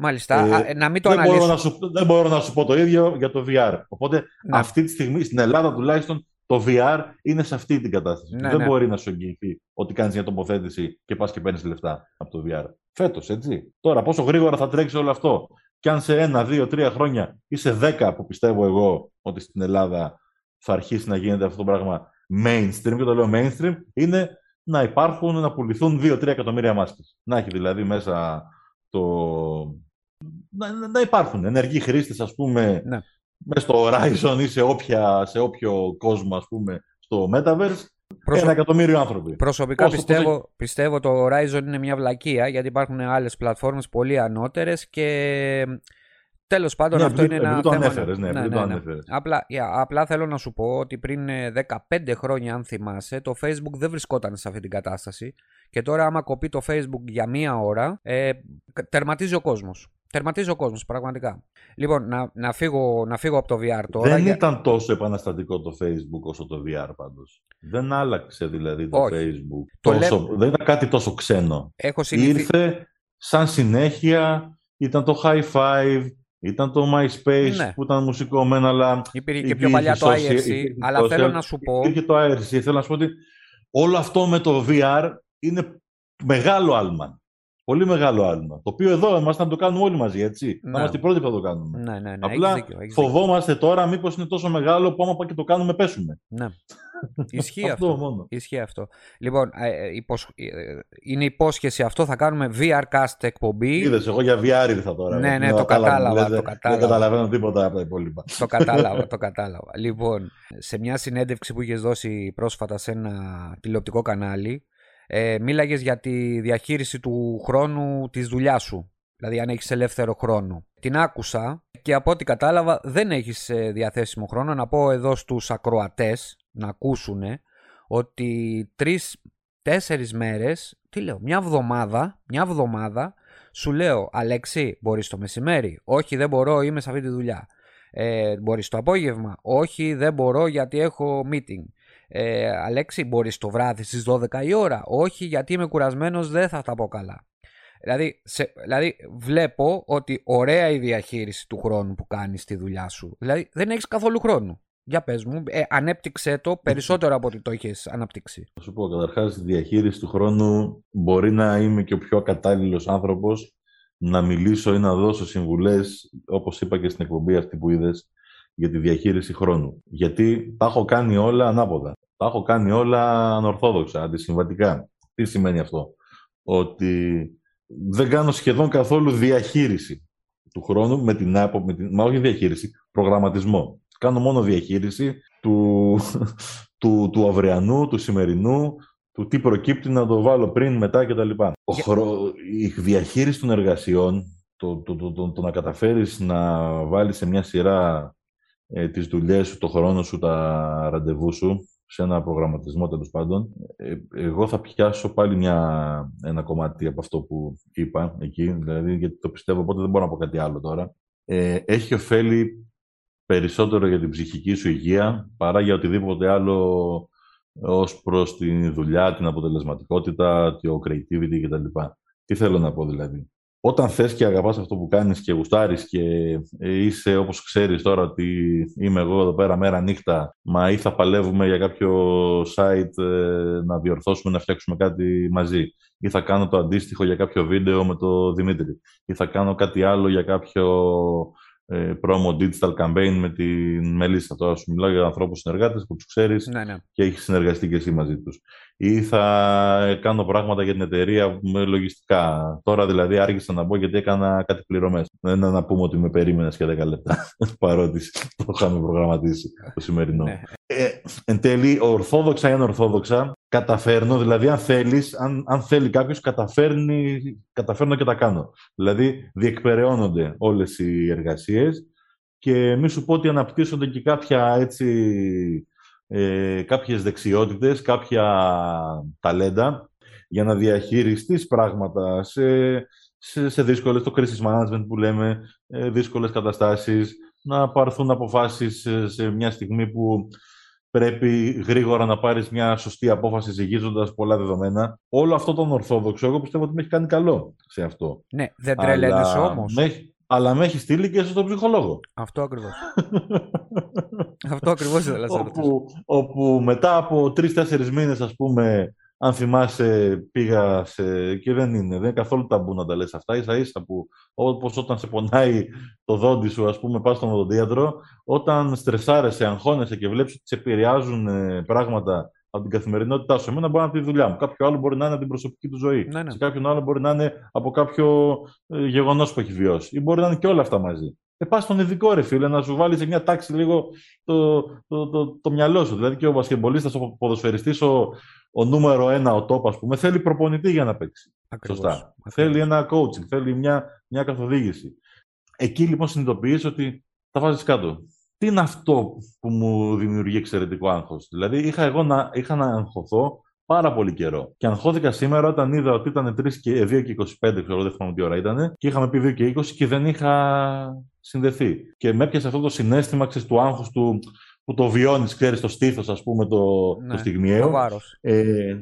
Μάλιστα. Ε, να μην το δεν Μπορώ να σου, δεν μπορώ να σου πω το ίδιο για το VR. Οπότε ναι. αυτή τη στιγμή στην Ελλάδα τουλάχιστον το VR είναι σε αυτή την κατάσταση. Ναι, δεν ναι. μπορεί να σου εγγυηθεί ότι κάνεις μια τοποθέτηση και πας και παίρνεις λεφτά από το VR. Φέτος, έτσι. Τώρα, πόσο γρήγορα θα τρέξει όλο αυτό. Και αν σε ένα, δύο, τρία χρόνια ή σε δέκα που πιστεύω εγώ ότι στην Ελλάδα θα αρχίσει να γίνεται αυτό το πράγμα mainstream, και το λέω mainstream, είναι να υπάρχουν, να πουληθούν 2-3 εκατομμύρια μάσκες. Να έχει δηλαδή μέσα το... Να, να υπάρχουν ενεργοί χρήστες, ας πούμε, ναι. μέσα στο Horizon ή σε, όποια, σε όποιο κόσμο, ας πούμε, στο Metaverse, Προσω... Ένα εκατομμύριο άνθρωποι. Προσωπικά πιστεύω, πιστεύω το Horizon είναι μια βλακεία γιατί υπάρχουν άλλες πλατφόρμες πολύ ανώτερες και τέλος πάντων ναι, αυτό είναι ένα το θέμα... Ανέφερες, ναι, ναι, ναι, ναι. Απλά, απλά θέλω να σου πω ότι πριν 15 χρόνια αν θυμάσαι το Facebook δεν βρισκόταν σε αυτή την κατάσταση και τώρα άμα κοπεί το Facebook για μία ώρα ε, τερματίζει ο κόσμος. Τερματίζει ο κόσμος, πραγματικά. Λοιπόν, να, να, φύγω, να φύγω από το VR τώρα. Δεν ήταν τόσο επαναστατικό το Facebook όσο το VR πάντως. Δεν άλλαξε δηλαδή το Facebook. Το τόσο, Δεν ήταν κάτι τόσο ξένο. Έχω Ήρθε σαν συνέχεια, ήταν το High Five, ήταν το MySpace ναι. που ήταν μουσικό μεν, αλλά. Υπήρχε και πιο παλιά το IRC. Αλλά θέλω να σου πω. Υπήρχε το IRC. Θέλω να σου πω ότι όλο αυτό με το VR είναι μεγάλο άλμα. Πολύ μεγάλο άλμα. Το οποίο εδώ είμαστε να το κάνουμε όλοι μαζί, έτσι. Ναι. Να είμαστε οι πρώτοι που θα το κάνουμε. Ναι, ναι, ναι. Απλά έχεις δίκιο, έχεις φοβόμαστε τώρα μήπως είναι τόσο μεγάλο που άμα πάει και το κάνουμε πέσουμε. Ναι. Ισχύει αυτό. Μόνο. Ισχύει αυτό. Λοιπόν, ε, ε, υποσ... Ε, είναι υπόσχεση αυτό. Θα κάνουμε VR cast εκπομπή. Είδες, εγώ για VR ήρθα τώρα. Ναι, ναι, το κατάλαβα, το κατάλαβα. Δεν καταλαβαίνω τίποτα από τα υπόλοιπα. το κατάλαβα, το κατάλαβα. Λοιπόν, σε μια συνέντευξη που είχες δώσει πρόσφατα σε ένα τηλεοπτικό κανάλι, ε, μίλαγες για τη διαχείριση του χρόνου της δουλειάς σου. Δηλαδή αν έχεις ελεύθερο χρόνο. Την άκουσα και από ό,τι κατάλαβα δεν έχεις ε, διαθέσιμο χρόνο. Να πω εδώ στους ακροατές να ακούσουν ότι τρεις, τέσσερις μέρες, τι λέω, μια εβδομάδα, μια εβδομάδα σου λέω Αλέξη μπορείς το μεσημέρι, όχι δεν μπορώ είμαι σε αυτή τη δουλειά. Ε, μπορείς το απόγευμα, όχι δεν μπορώ γιατί έχω meeting ε, Αλέξη μπορείς το βράδυ στις 12 η ώρα όχι γιατί είμαι κουρασμένος δεν θα τα πω καλά δηλαδή, σε, δηλαδή βλέπω ότι ωραία η διαχείριση του χρόνου που κάνεις στη δουλειά σου δηλαδή δεν έχεις καθόλου χρόνο για πες μου, ε, ανέπτυξε το περισσότερο από ότι το είχες αναπτύξει. Θα σου πω, καταρχάς η διαχείριση του χρόνου μπορεί να είμαι και ο πιο κατάλληλος άνθρωπος να μιλήσω ή να δώσω συμβουλές, όπως είπα και στην εκπομπή αυτή που είδες, για τη διαχείριση χρόνου. Γιατί τα έχω κάνει όλα ανάποδα. Τα έχω κάνει όλα ανορθόδοξα, αντισυμβατικά. Τι σημαίνει αυτό; Ότι δεν κάνω σχεδόν καθόλου διαχείριση του χρόνου με την άπο, με την, μα όχι διαχείριση, προγραμματισμό. Κάνω μόνο διαχείριση του, του, του αυριανού, του σημερινού, του τι προκύπτει να το βάλω πριν, μετά κτλ. Η διαχείριση των εργασιών, το, το, το, το, το να καταφέρεις να βάλεις σε μια σειρά ε, τις δουλειές σου, το χρόνο σου, τα ραντεβού σου, σε ένα προγραμματισμό τέλος πάντων. Ε, εγώ θα πιάσω πάλι μια, ένα κομμάτι από αυτό που είπα εκεί, δηλαδή γιατί το πιστεύω, οπότε δεν μπορώ να πω κάτι άλλο τώρα. Ε, έχει ωφέλη περισσότερο για την ψυχική σου υγεία παρά για οτιδήποτε άλλο ως προς τη δουλειά, την αποτελεσματικότητα, το creativity κτλ. Τι θέλω να πω δηλαδή; Όταν θες και αγαπάς αυτό που κάνεις και γουστάρεις και ε, είσαι όπως ξέρεις τώρα ότι είμαι εγώ εδώ πέρα μέρα νύχτα μα ή θα παλεύουμε για κάποιο site ε, να διορθώσουμε να φτιάξουμε κάτι μαζί. Ή θα κάνω το αντίστοιχο για κάποιο βίντεο με το Δημήτρη. Ή θα κάνω κάτι άλλο για κάποιο ε, promo digital campaign με τη Μελίσσα. Τώρα σου μιλάω για ανθρώπους συνεργάτες που τους ξέρεις ναι, ναι. και έχεις συνεργαστεί και εσύ μαζί τους. Ή θα κάνω πράγματα για την εταιρεία με λογιστικά. Τώρα δηλαδή άργησα να μπω γιατί έκανα κάτι πληρωμές. Δεν να πούμε ότι με περίμενες και 10 λεπτά παρότι το είχαμε προγραμματίσει το σημερινό. Ναι. Ε, εν τέλει, ορθόδοξα ή ανορθόδοξα, καταφέρνω, δηλαδή αν θέλεις, αν, αν θέλει κάποιος, καταφέρνει, καταφέρνω και τα κάνω. Δηλαδή, διεκπεραιώνονται όλες οι εργασίες και μη σου πω ότι αναπτύσσονται και κάποια έτσι, ε, κάποιες δεξιότητες, κάποια ταλέντα για να διαχειριστείς πράγματα σε, σε, σε δύσκολες, το crisis management που λέμε, ε, δύσκολες καταστάσεις, να πάρθουν αποφάσεις σε μια στιγμή που πρέπει γρήγορα να πάρεις μια σωστή απόφαση ζυγίζοντας πολλά δεδομένα. Όλο αυτό τον Ορθόδοξο, εγώ πιστεύω ότι με έχει κάνει καλό σε αυτό. Ναι, δεν τρελαίνεις όμως. Αλλά με έχει στείλει και στον ψυχολόγο. Αυτό ακριβώς. αυτό ακριβώς ήθελα να όπου, όπου μετά από τρει-τέσσερι μήνες, ας πούμε, αν θυμάσαι, πήγα σε... και δεν είναι, δεν είναι καθόλου ταμπού να τα λες αυτά, ίσα ίσα που όπως όταν σε πονάει το δόντι σου, ας πούμε, πας στον οδοντίατρο, όταν στρεσάρεσαι, αγχώνεσαι και βλέπεις ότι σε επηρεάζουν ε, πράγματα από την καθημερινότητά σου. Εμένα μπορεί να είναι από τη δουλειά μου. Κάποιο άλλο μπορεί να είναι από την προσωπική του ζωή. Ναι, ναι. Σε κάποιον άλλο μπορεί να είναι από κάποιο ε, γεγονός που έχει βιώσει. Ή μπορεί να είναι και όλα αυτά μαζί. Ε, πας στον ειδικό ρε φίλε, να σου βάλει σε μια τάξη λίγο το, το, το, το, μυαλό σου. Δηλαδή και ο βασκεμπολίστας, ο ποδοσφαιριστής, ο, ο νούμερο ένα, ο τόπο, ας πούμε, θέλει προπονητή για να παίξει. Ακριβώς. Σωστά. Θέλει ένα coaching, θέλει μια, μια καθοδήγηση. Εκεί λοιπόν συνειδητοποιείς ότι τα βάζεις κάτω. Τι είναι αυτό που μου δημιουργεί εξαιρετικό άγχος; Δηλαδή, είχα εγώ να, είχα να αγχωθώ πάρα πολύ καιρό. Και αγχώθηκα σήμερα όταν είδα ότι ήταν 3 και 2 και 25, ξέρω, δεν θυμάμαι τι ώρα ήταν, και είχαμε πει 2 και 20 και δεν είχα συνδεθεί. Και με έπιασε αυτό το συνέστημα ξέρεις, του άγχους του που το βιώνεις, ξέρεις, στο στήθος, ας πούμε, το, ναι, το στιγμιαίο. Το βάρος. Ε,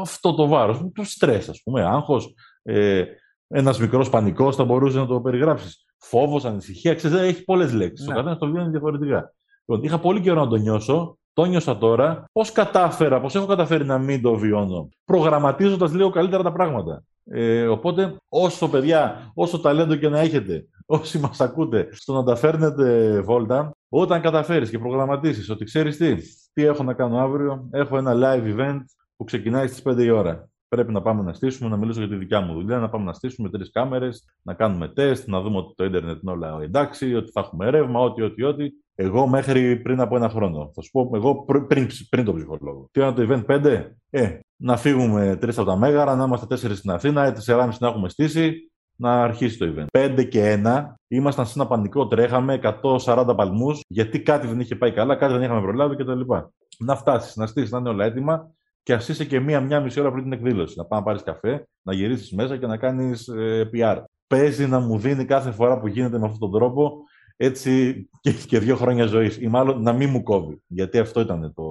αυτό το βάρος, το στρες, ας πούμε, άγχος. Ε, ένας μικρός πανικός θα μπορούσε να το περιγράψεις. Φόβος, ανησυχία, ξέρεις, έχει πολλές λέξεις. Ναι. Ο καθένας το βιώνει διαφορετικά. Λοιπόν, είχα πολύ καιρό να το νιώσω. Το νιώσα τώρα. Πώς κατάφερα, πώς έχω καταφέρει να μην το βιώνω; Προγραμματίζοντας λίγο καλύτερα τα πράγματα. Ε, οπότε, όσο παιδιά, όσο ταλέντο και να έχετε, όσοι μας ακούτε, στο να τα φέρνετε βόλτα, όταν καταφέρεις και προγραμματίσεις ότι ξέρεις τι, τι έχω να κάνω αύριο, έχω ένα live event που ξεκινάει στις 5 η ώρα. Πρέπει να πάμε να στήσουμε, να μιλήσω για τη δικιά μου δουλειά, να πάμε να στήσουμε τρεις κάμερες, να κάνουμε τεστ, να δούμε ότι το Ιντερνετ είναι όλα εντάξει, ότι θα έχουμε ρεύμα, ό,τι, ό,τι, ό,τι. Εγώ μέχρι πριν από ένα χρόνο. Θα σου πω, εγώ πριν, πριν τον ψυχολόγο. Τι είναι το event 5, ε, να φύγουμε τρεις από τα Μέγαρα, να είμαστε τέσσερις στην Αθήνα, 4,5 να έχουμε στήσει, να αρχίσει το event. 5 και 1, ήμασταν σε ένα πανικό, τρέχαμε 140 παλμούς, γιατί κάτι δεν είχε πάει καλά, κάτι δεν είχαμε προλάβει κτλ. Να φτάσεις, να στήσει, να είναι όλα έτοιμα και ας είσαι και μία-μία μισή ώρα πριν την εκδήλωση. Να πάει να πάρεις καφέ, να γυρίσεις μέσα και να κάνεις ε, PR. Παίζει να μου δίνει κάθε φορά που γίνεται με αυτόν τον τρόπο έτσι και, και δύο χρόνια ζωής. Ή μάλλον να μην μου κόβει. Γιατί αυτό ήταν το.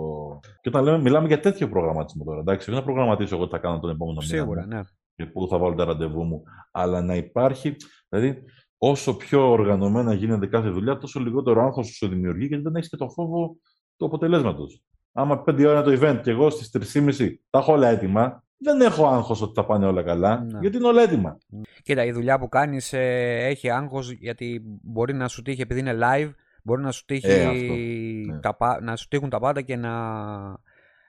Και όταν λέμε, μιλάμε για τέτοιο προγραμματισμό τώρα. Εντάξει, δεν θα προγραμματίσω εγώ τι θα κάνω τον επόμενο μήνα. Σίγουρα, ναι. Και πού θα βάλω τα ραντεβού μου. Αλλά να υπάρχει. Δηλαδή, όσο πιο οργανωμένα γίνεται κάθε δουλειά, τόσο λιγότερο άγχος σου δημιουργεί, γιατί δεν έχεις και το φόβο του αποτελέσματος. Άμα πέντε ώρα το event και εγώ στις 3.30 τα έχω όλα έτοιμα, δεν έχω άγχος ότι θα πάνε όλα καλά, ναι. γιατί είναι όλα έτοιμα. Κοίτα, η δουλειά που κάνεις ε, έχει άγχος γιατί μπορεί να σου τύχει επειδή είναι live, μπορεί να σου, τύχει ε, ναι. τα, να σου τύχουν τα πάντα και να,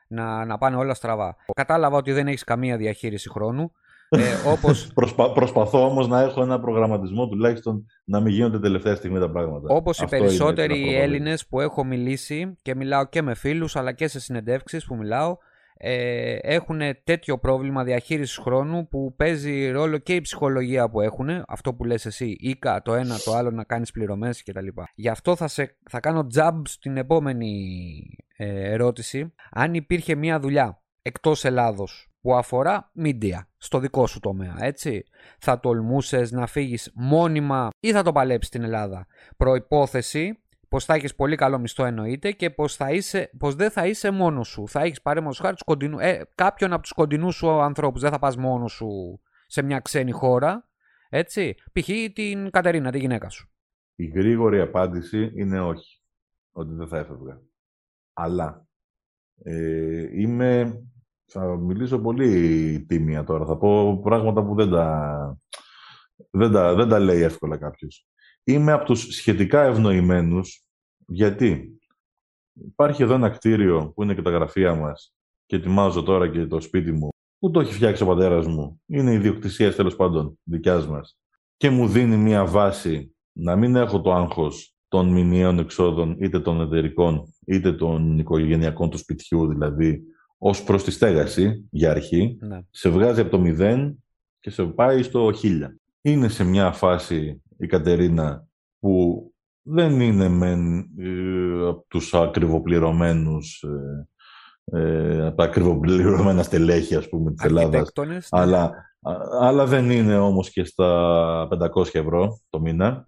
να, να πάνε όλα στραβά. Κατάλαβα ότι δεν έχεις καμία διαχείριση χρόνου. Ε, όπως... Προσπα, προσπαθώ όμως να έχω ένα προγραμματισμό τουλάχιστον να μην γίνονται τελευταία στιγμή τα πράγματα. Όπως οι περισσότεροι Έλληνες που έχω μιλήσει και μιλάω και με φίλους αλλά και σε συνεντεύξεις που μιλάω, ε, έχουν τέτοιο πρόβλημα διαχείρισης χρόνου που παίζει ρόλο και η ψυχολογία που έχουν, αυτό που λες εσύ, ήκα το ένα το άλλο να κάνεις πληρωμές κτλ. Γι' αυτό θα, σε, θα κάνω jump στην επόμενη ε, ερώτηση. Αν υπήρχε μια δουλειά εκτός Ελλάδος που αφορά media στο δικό σου τομέα, έτσι. Θα τολμούσες να φύγεις μόνιμα ή θα το παλέψεις στην Ελλάδα. Προϋπόθεση Πως θα έχεις πολύ καλό μισθό εννοείται και πως πως δεν θα είσαι μόνος σου. Θα έχεις παρέμβαση χάρη κοντινού, ε, κάποιον από τους κοντινούς σου ανθρώπους. Δεν θα πας μόνος σου σε μια ξένη χώρα. Έτσι. Π.χ. την Κατερίνα, τη γυναίκα σου. Η γρήγορη απάντηση είναι όχι. Ότι δεν θα έφευγα. Αλλά ε, είμαι. Θα μιλήσω πολύ τίμια τώρα. Θα πω πράγματα που δεν τα, δεν τα, δεν τα λέει εύκολα κάποιος. Είμαι από τους σχετικά ευνοημένους, γιατί υπάρχει εδώ ένα κτίριο που είναι και τα γραφεία μας και ετοιμάζω τώρα και το σπίτι μου, που το έχει φτιάξει ο πατέρας μου. Είναι ιδιοκτησία τέλος πάντων δικιά μας. Και μου δίνει μία βάση να μην έχω το άγχος των μηνιαίων εξόδων, είτε των εταιρικών, είτε των οικογενειακών του σπιτιού, δηλαδή, ως προς τη στέγαση, για αρχή, ναι. σε βγάζει από το μηδέν και σε πάει στο χίλια. Είναι σε μια φάση η Κατερίνα που δεν είναι μεν ε, από τους ακριβοπληρωμένους ε, ε, από τα ακριβοπληρωμένα στελέχη, ας πούμε, της Ελλάδας. Ναι. Αλλά, αλλά δεν είναι όμως και στα 500 ευρώ το μηνα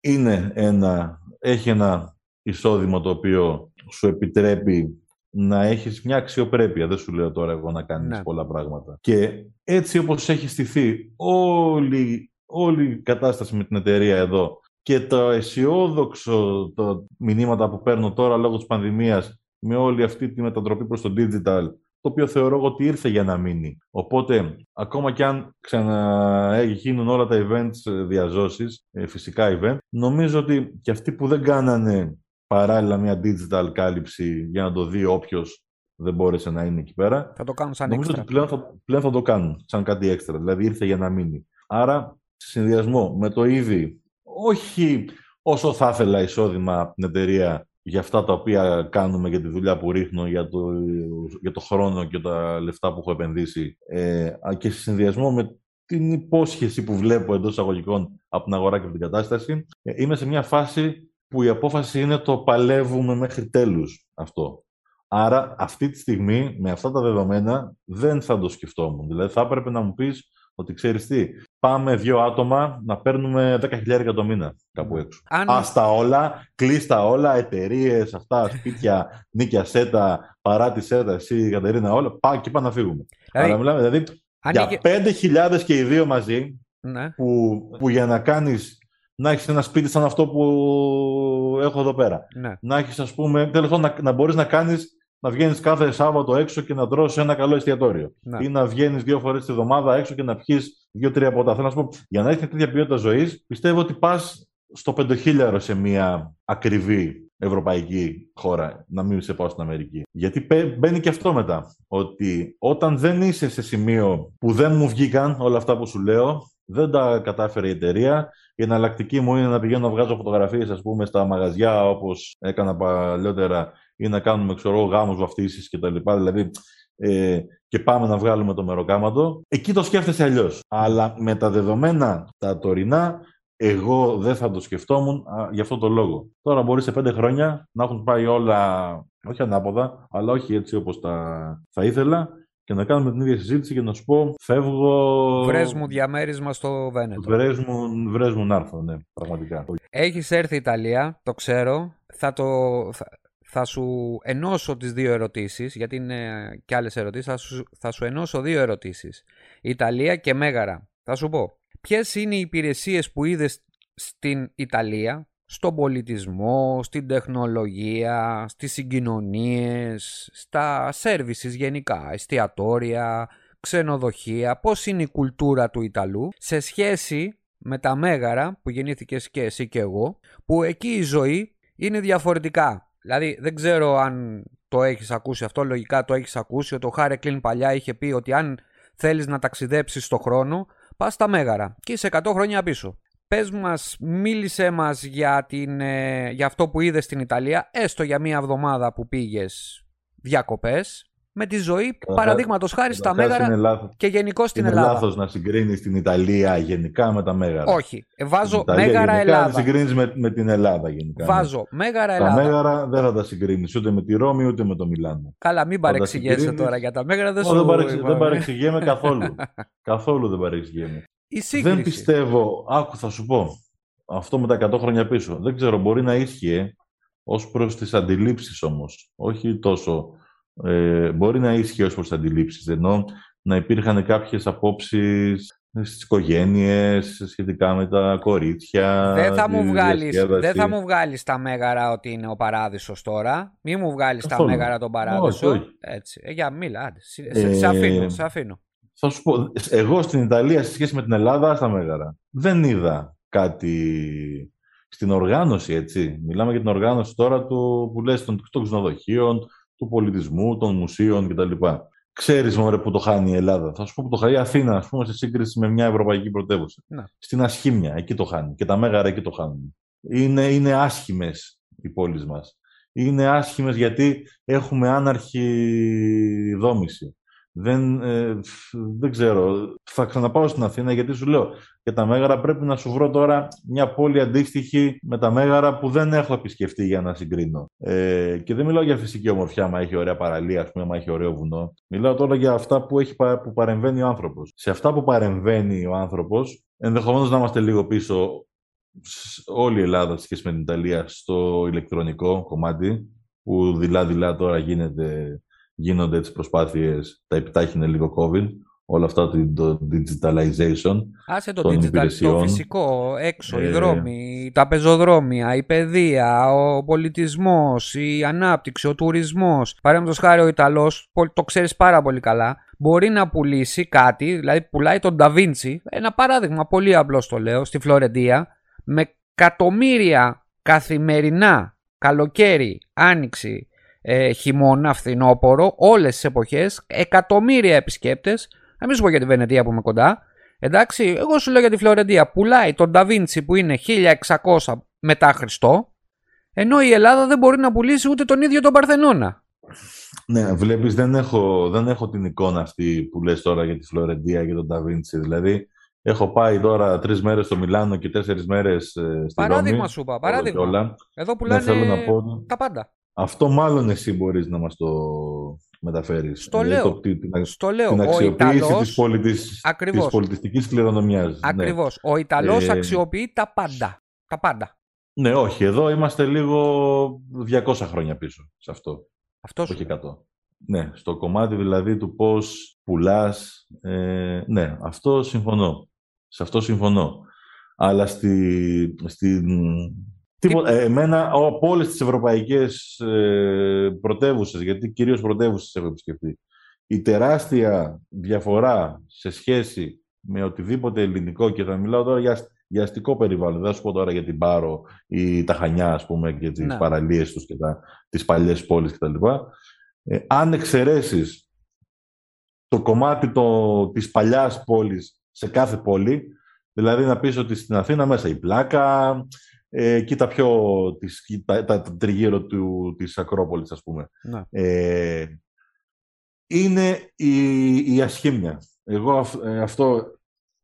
Είναι ένα, έχει ένα εισόδημα το οποίο σου επιτρέπει να έχεις μια αξιοπρέπεια. Δεν σου λέω τώρα εγώ να κάνεις ναι. πολλά πράγματα. Και έτσι όπως έχει στηθεί όλη, όλη η κατάσταση με την εταιρεία εδώ και το αισιόδοξο το μηνύματα που παίρνω τώρα λόγω της πανδημίας με όλη αυτή τη μετατροπή προς το digital το οποίο θεωρώ ότι ήρθε για να μείνει. Οπότε, ακόμα κι αν ξαναγίνουν όλα τα events ε, διαζώσεις, ε, φυσικά event, νομίζω ότι και αυτοί που δεν κάνανε παράλληλα μια digital κάλυψη για να το δει όποιος δεν μπόρεσε να είναι εκεί πέρα. Θα το κάνουν σαν Νομίζω ότι πλέον θα, πλέον θα το κάνουν σαν κάτι έξτρα. Δηλαδή ήρθε για να μείνει. Άρα, σε συνδυασμό με το ήδη, όχι όσο θα ήθελα εισόδημα από την εταιρεία για αυτά τα οποία κάνουμε, για τη δουλειά που ρίχνω, για το, για το χρόνο και τα λεφτά που έχω επενδύσει ε, και σε συνδυασμό με την υπόσχεση που βλέπω εντός εισαγωγικών από την αγορά και από την κατάσταση, ε, είμαι σε μια φάση που η απόφαση είναι το παλεύουμε μέχρι τέλους αυτό. Άρα αυτή τη στιγμή με αυτά τα δεδομένα δεν θα το σκεφτόμουν. Δηλαδή θα έπρεπε να μου πεις ότι ξέρεις τι, πάμε δύο άτομα να παίρνουμε 10.000 το μήνα κάπου έξω. Αν... Άστα όλα, κλείστα όλα, εταιρείες, αυτά, σπίτια, νίκια σέτα, παρά τη σέτα, εσύ, Κατερίνα, όλα, πάμε και πάμε να φύγουμε. Δηλαδή, Αλλά μιλάμε δηλαδή για 5.000 και οι δύο μαζί, ναι. που, που για να κάνεις να έχεις ένα σπίτι σαν αυτό που έχω εδώ πέρα. Ναι. Να έχεις, ας πούμε, τέλος να, να μπορείς να κάνεις να βγαίνεις κάθε Σάββατο έξω και να τρώσει ένα καλό εστιατόριο. Ναι. Ή να βγαίνεις δύο φορές τη βδομάδα έξω και να πιεις δύο-τρία ποτά. Θέλω να σου πω, για να έχεις τέτοια ποιότητα ζωής, πιστεύω ότι πας στο πεντοχίλιαρο σε μια ακριβή ευρωπαϊκή χώρα, να μην σε πάω στην Αμερική. Γιατί μπαίνει και αυτό μετά. Ότι όταν δεν είσαι σε σημείο που δεν μου βγήκαν όλα αυτά που σου λέω, δεν τα κατάφερε η εταιρεία. Η εναλλακτική μου είναι να πηγαίνω να βγάζω φωτογραφίες, ας πούμε, στα μαγαζιά, όπως έκανα παλιότερα, ή να κάνουμε, ξέρω, γάμους, βαφτίσεις κτλ. Δηλαδή, ε, και πάμε να βγάλουμε το μεροκάματο. Εκεί το σκέφτεσαι αλλιώς. Αλλά με τα δεδομένα τα τωρινά, εγώ δεν θα το σκεφτόμουν α, για αυτό το λόγο. Τώρα μπορεί σε πέντε χρόνια να έχουν πάει όλα, όχι ανάποδα, αλλά όχι έτσι όπως τα θα ήθελα και να κάνουμε την ίδια συζήτηση και να σου πω φεύγω... Βρες μου διαμέρισμα στο Βένετο. Βρες μου, βρες μου να έρθω, ναι, πραγματικά. Έχεις έρθει Ιταλία, το ξέρω. Θα, το, θα, θα σου ενώσω τις δύο ερωτήσεις, γιατί είναι και άλλες ερωτήσεις. Θα σου, θα σου ενώσω δύο ερωτήσεις. Ιταλία και Μέγαρα. Θα σου πω. Ποιες είναι οι υπηρεσίες που είδες στην Ιταλία στον πολιτισμό, στην τεχνολογία, στις συγκοινωνίες, στα σέρβισις γενικά, εστιατόρια, ξενοδοχεία, πώς είναι η κουλτούρα του Ιταλού σε σχέση με τα Μέγαρα που γεννήθηκες και εσύ και εγώ, που εκεί η ζωή είναι διαφορετικά. Δηλαδή δεν ξέρω αν το έχεις ακούσει αυτό, λογικά το έχεις ακούσει, ότι ο Χάρε Κλίν παλιά είχε πει ότι αν θέλεις να ταξιδέψεις στο χρόνο, πας στα Μέγαρα και είσαι 100 χρόνια πίσω πες μας, μίλησέ μας για, την, ε, για αυτό που είδες στην Ιταλία, έστω για μία εβδομάδα που πήγες διακοπές, με τη ζωή παραδείγματος χάρη στα Μέγαρα και γενικώς στην Ελλάδα. Είναι λάθος να συγκρίνεις την Ιταλία γενικά με τα Μέγαρα. Όχι. Ε, βάζω Μέγαρα Ελλάδα. Δεν συγκρίνεις με, με την Ελλάδα γενικά. Ναι. Βάζω Μέγαρα Ελλάδα. Τα Μέγαρα δεν θα τα συγκρίνεις ούτε με τη Ρώμη ούτε με το Μιλάνο. Καλά, μην παρεξηγέσαι τώρα για τα Μέγαρα. Δεν, σου... δεν παρεξηγέμαι καθόλου. καθόλου δεν παρεξηγέμαι. Δεν πιστεύω, άκου θα σου πω, αυτό με τα 100 χρόνια πίσω. Δεν ξέρω, μπορεί να ίσχυε ως προς τις αντιλήψεις όμως. Όχι τόσο... Ε, μπορεί να ίσχυε ως προς τις αντιλήψεις, ενώ να υπήρχαν κάποιες απόψεις στις οικογένειες, σχετικά με τα κορίτσια. Δεν θα, μου βγάλεις, δεν θα μου βγάλεις τα μέγαρα ότι είναι ο παράδεισος τώρα. Μη μου βγάλεις τα μέγαρα τον παράδεισο. Όχι, όχι. Έτσι. Ε, για μίλα, άντε. Σε, σε αφήνω, σε αφήνω θα σου πω, εγώ στην Ιταλία σε σχέση με την Ελλάδα στα Μέγαρα δεν είδα κάτι στην οργάνωση, έτσι. Μιλάμε για την οργάνωση τώρα του, που λες, των, των ξενοδοχείων, του πολιτισμού, των μουσείων κτλ. Ξέρεις μωρέ που το χάνει η Ελλάδα. Θα σου πω που το χάνει η Αθήνα, ας πούμε, σε σύγκριση με μια ευρωπαϊκή πρωτεύουσα. Να. Στην Ασχήμια, εκεί το χάνει. Και τα μέγαρα εκεί το χάνουν. Είναι, είναι άσχημες οι πόλεις μας. Είναι άσχημες γιατί έχουμε άναρχη δόμηση. Δεν, ε, δεν ξέρω. Θα ξαναπάω στην Αθήνα γιατί σου λέω και τα Μέγαρα πρέπει να σου βρω τώρα μια πόλη αντίστοιχη με τα Μέγαρα που δεν έχω επισκεφτεί για να συγκρίνω. Ε, και δεν μιλάω για φυσική ομορφιά, μα έχει ωραία παραλία, ας πούμε, μα έχει ωραίο βουνό. Μιλάω τώρα για αυτά που, έχει, που παρεμβαίνει ο άνθρωπος. Σε αυτά που παρεμβαίνει ο άνθρωπος, ενδεχομένως να είμαστε λίγο πίσω όλη η Ελλάδα σχέση με την Ιταλία στο ηλεκτρονικό κομμάτι, που δειλά-δειλά τώρα γίνεται γίνονται τις προσπάθειες, τα επιτάχυνε λίγο COVID, όλα αυτά το digitalization Άσε το των digital, το φυσικό, έξω, ε... οι δρόμοι, τα πεζοδρόμια, η παιδεία, ο πολιτισμός, η ανάπτυξη, ο τουρισμός. Παραδείγματος χάρη ο Ιταλός, το ξέρεις πάρα πολύ καλά, μπορεί να πουλήσει κάτι, δηλαδή πουλάει τον Νταβίντσι, ένα παράδειγμα πολύ απλός το λέω, στη Φλωρεντία, με εκατομμύρια καθημερινά, καλοκαίρι, άνοιξη, ε, χειμώνα, φθινόπωρο, όλες τις εποχές, εκατομμύρια επισκέπτες. Να μην σου πω για τη Βενετία που είμαι κοντά. Εντάξει, εγώ σου λέω για τη Φλωρεντία. Πουλάει τον Νταβίντσι που είναι 1600 μετά Χριστό, ενώ η Ελλάδα δεν μπορεί να πουλήσει ούτε τον ίδιο τον Παρθενώνα. Ναι, βλέπεις, δεν έχω, δεν έχω την εικόνα αυτή που λες τώρα για τη Φλωρεντία και τον Νταβίντσι. Δηλαδή, έχω πάει τώρα τρεις μέρες στο Μιλάνο και τέσσερις μέρες ε, στη Παράδειγμα σου είπα, παράδειγμα. Εδώ πουλάνε ναι, να πω... τα πάντα. Αυτό μάλλον εσύ μπορείς να μας το μεταφέρεις. Στο ε, λέω. την, στο λέω. Την αξιοποίηση Ιταλός... της, πολιτισ... της πολιτιστικής κληρονομιάς. Ναι. Ακριβώς. Ο Ιταλός ε... αξιοποιεί τα πάντα. Τα πάντα. Ναι, όχι. Εδώ είμαστε λίγο 200 χρόνια πίσω σε αυτό. Αυτός όχι 100. Ναι, στο κομμάτι δηλαδή του πώς πουλάς. Ε, ναι, αυτό συμφωνώ. Σε αυτό συμφωνώ. Αλλά στη, στην Τίποτα. Ε, εμένα από όλες τις ευρωπαϊκές ε, πρωτεύουσες, γιατί κυρίως πρωτεύουσες έχω επισκεφτεί, η τεράστια διαφορά σε σχέση με οτιδήποτε ελληνικό και θα μιλάω τώρα για, για αστικό περιβάλλον, δεν θα σου πω τώρα για την Πάρο ή τα Χανιά, ας πούμε, και τις ναι. παραλίες τους και τα, τις παλιές πόλεις κτλ. Ε, αν εξαιρέσεις το κομμάτι το, της παλιάς πόλης σε κάθε πόλη, δηλαδή να πεις ότι στην Αθήνα μέσα η Πλάκα, ε, κοίτα πιο τις, τα, τα, τριγύρω του, της Ακρόπολης, ας πούμε. Ναι. Ε, είναι η, η ασχήμια. Εγώ ε, αυτό,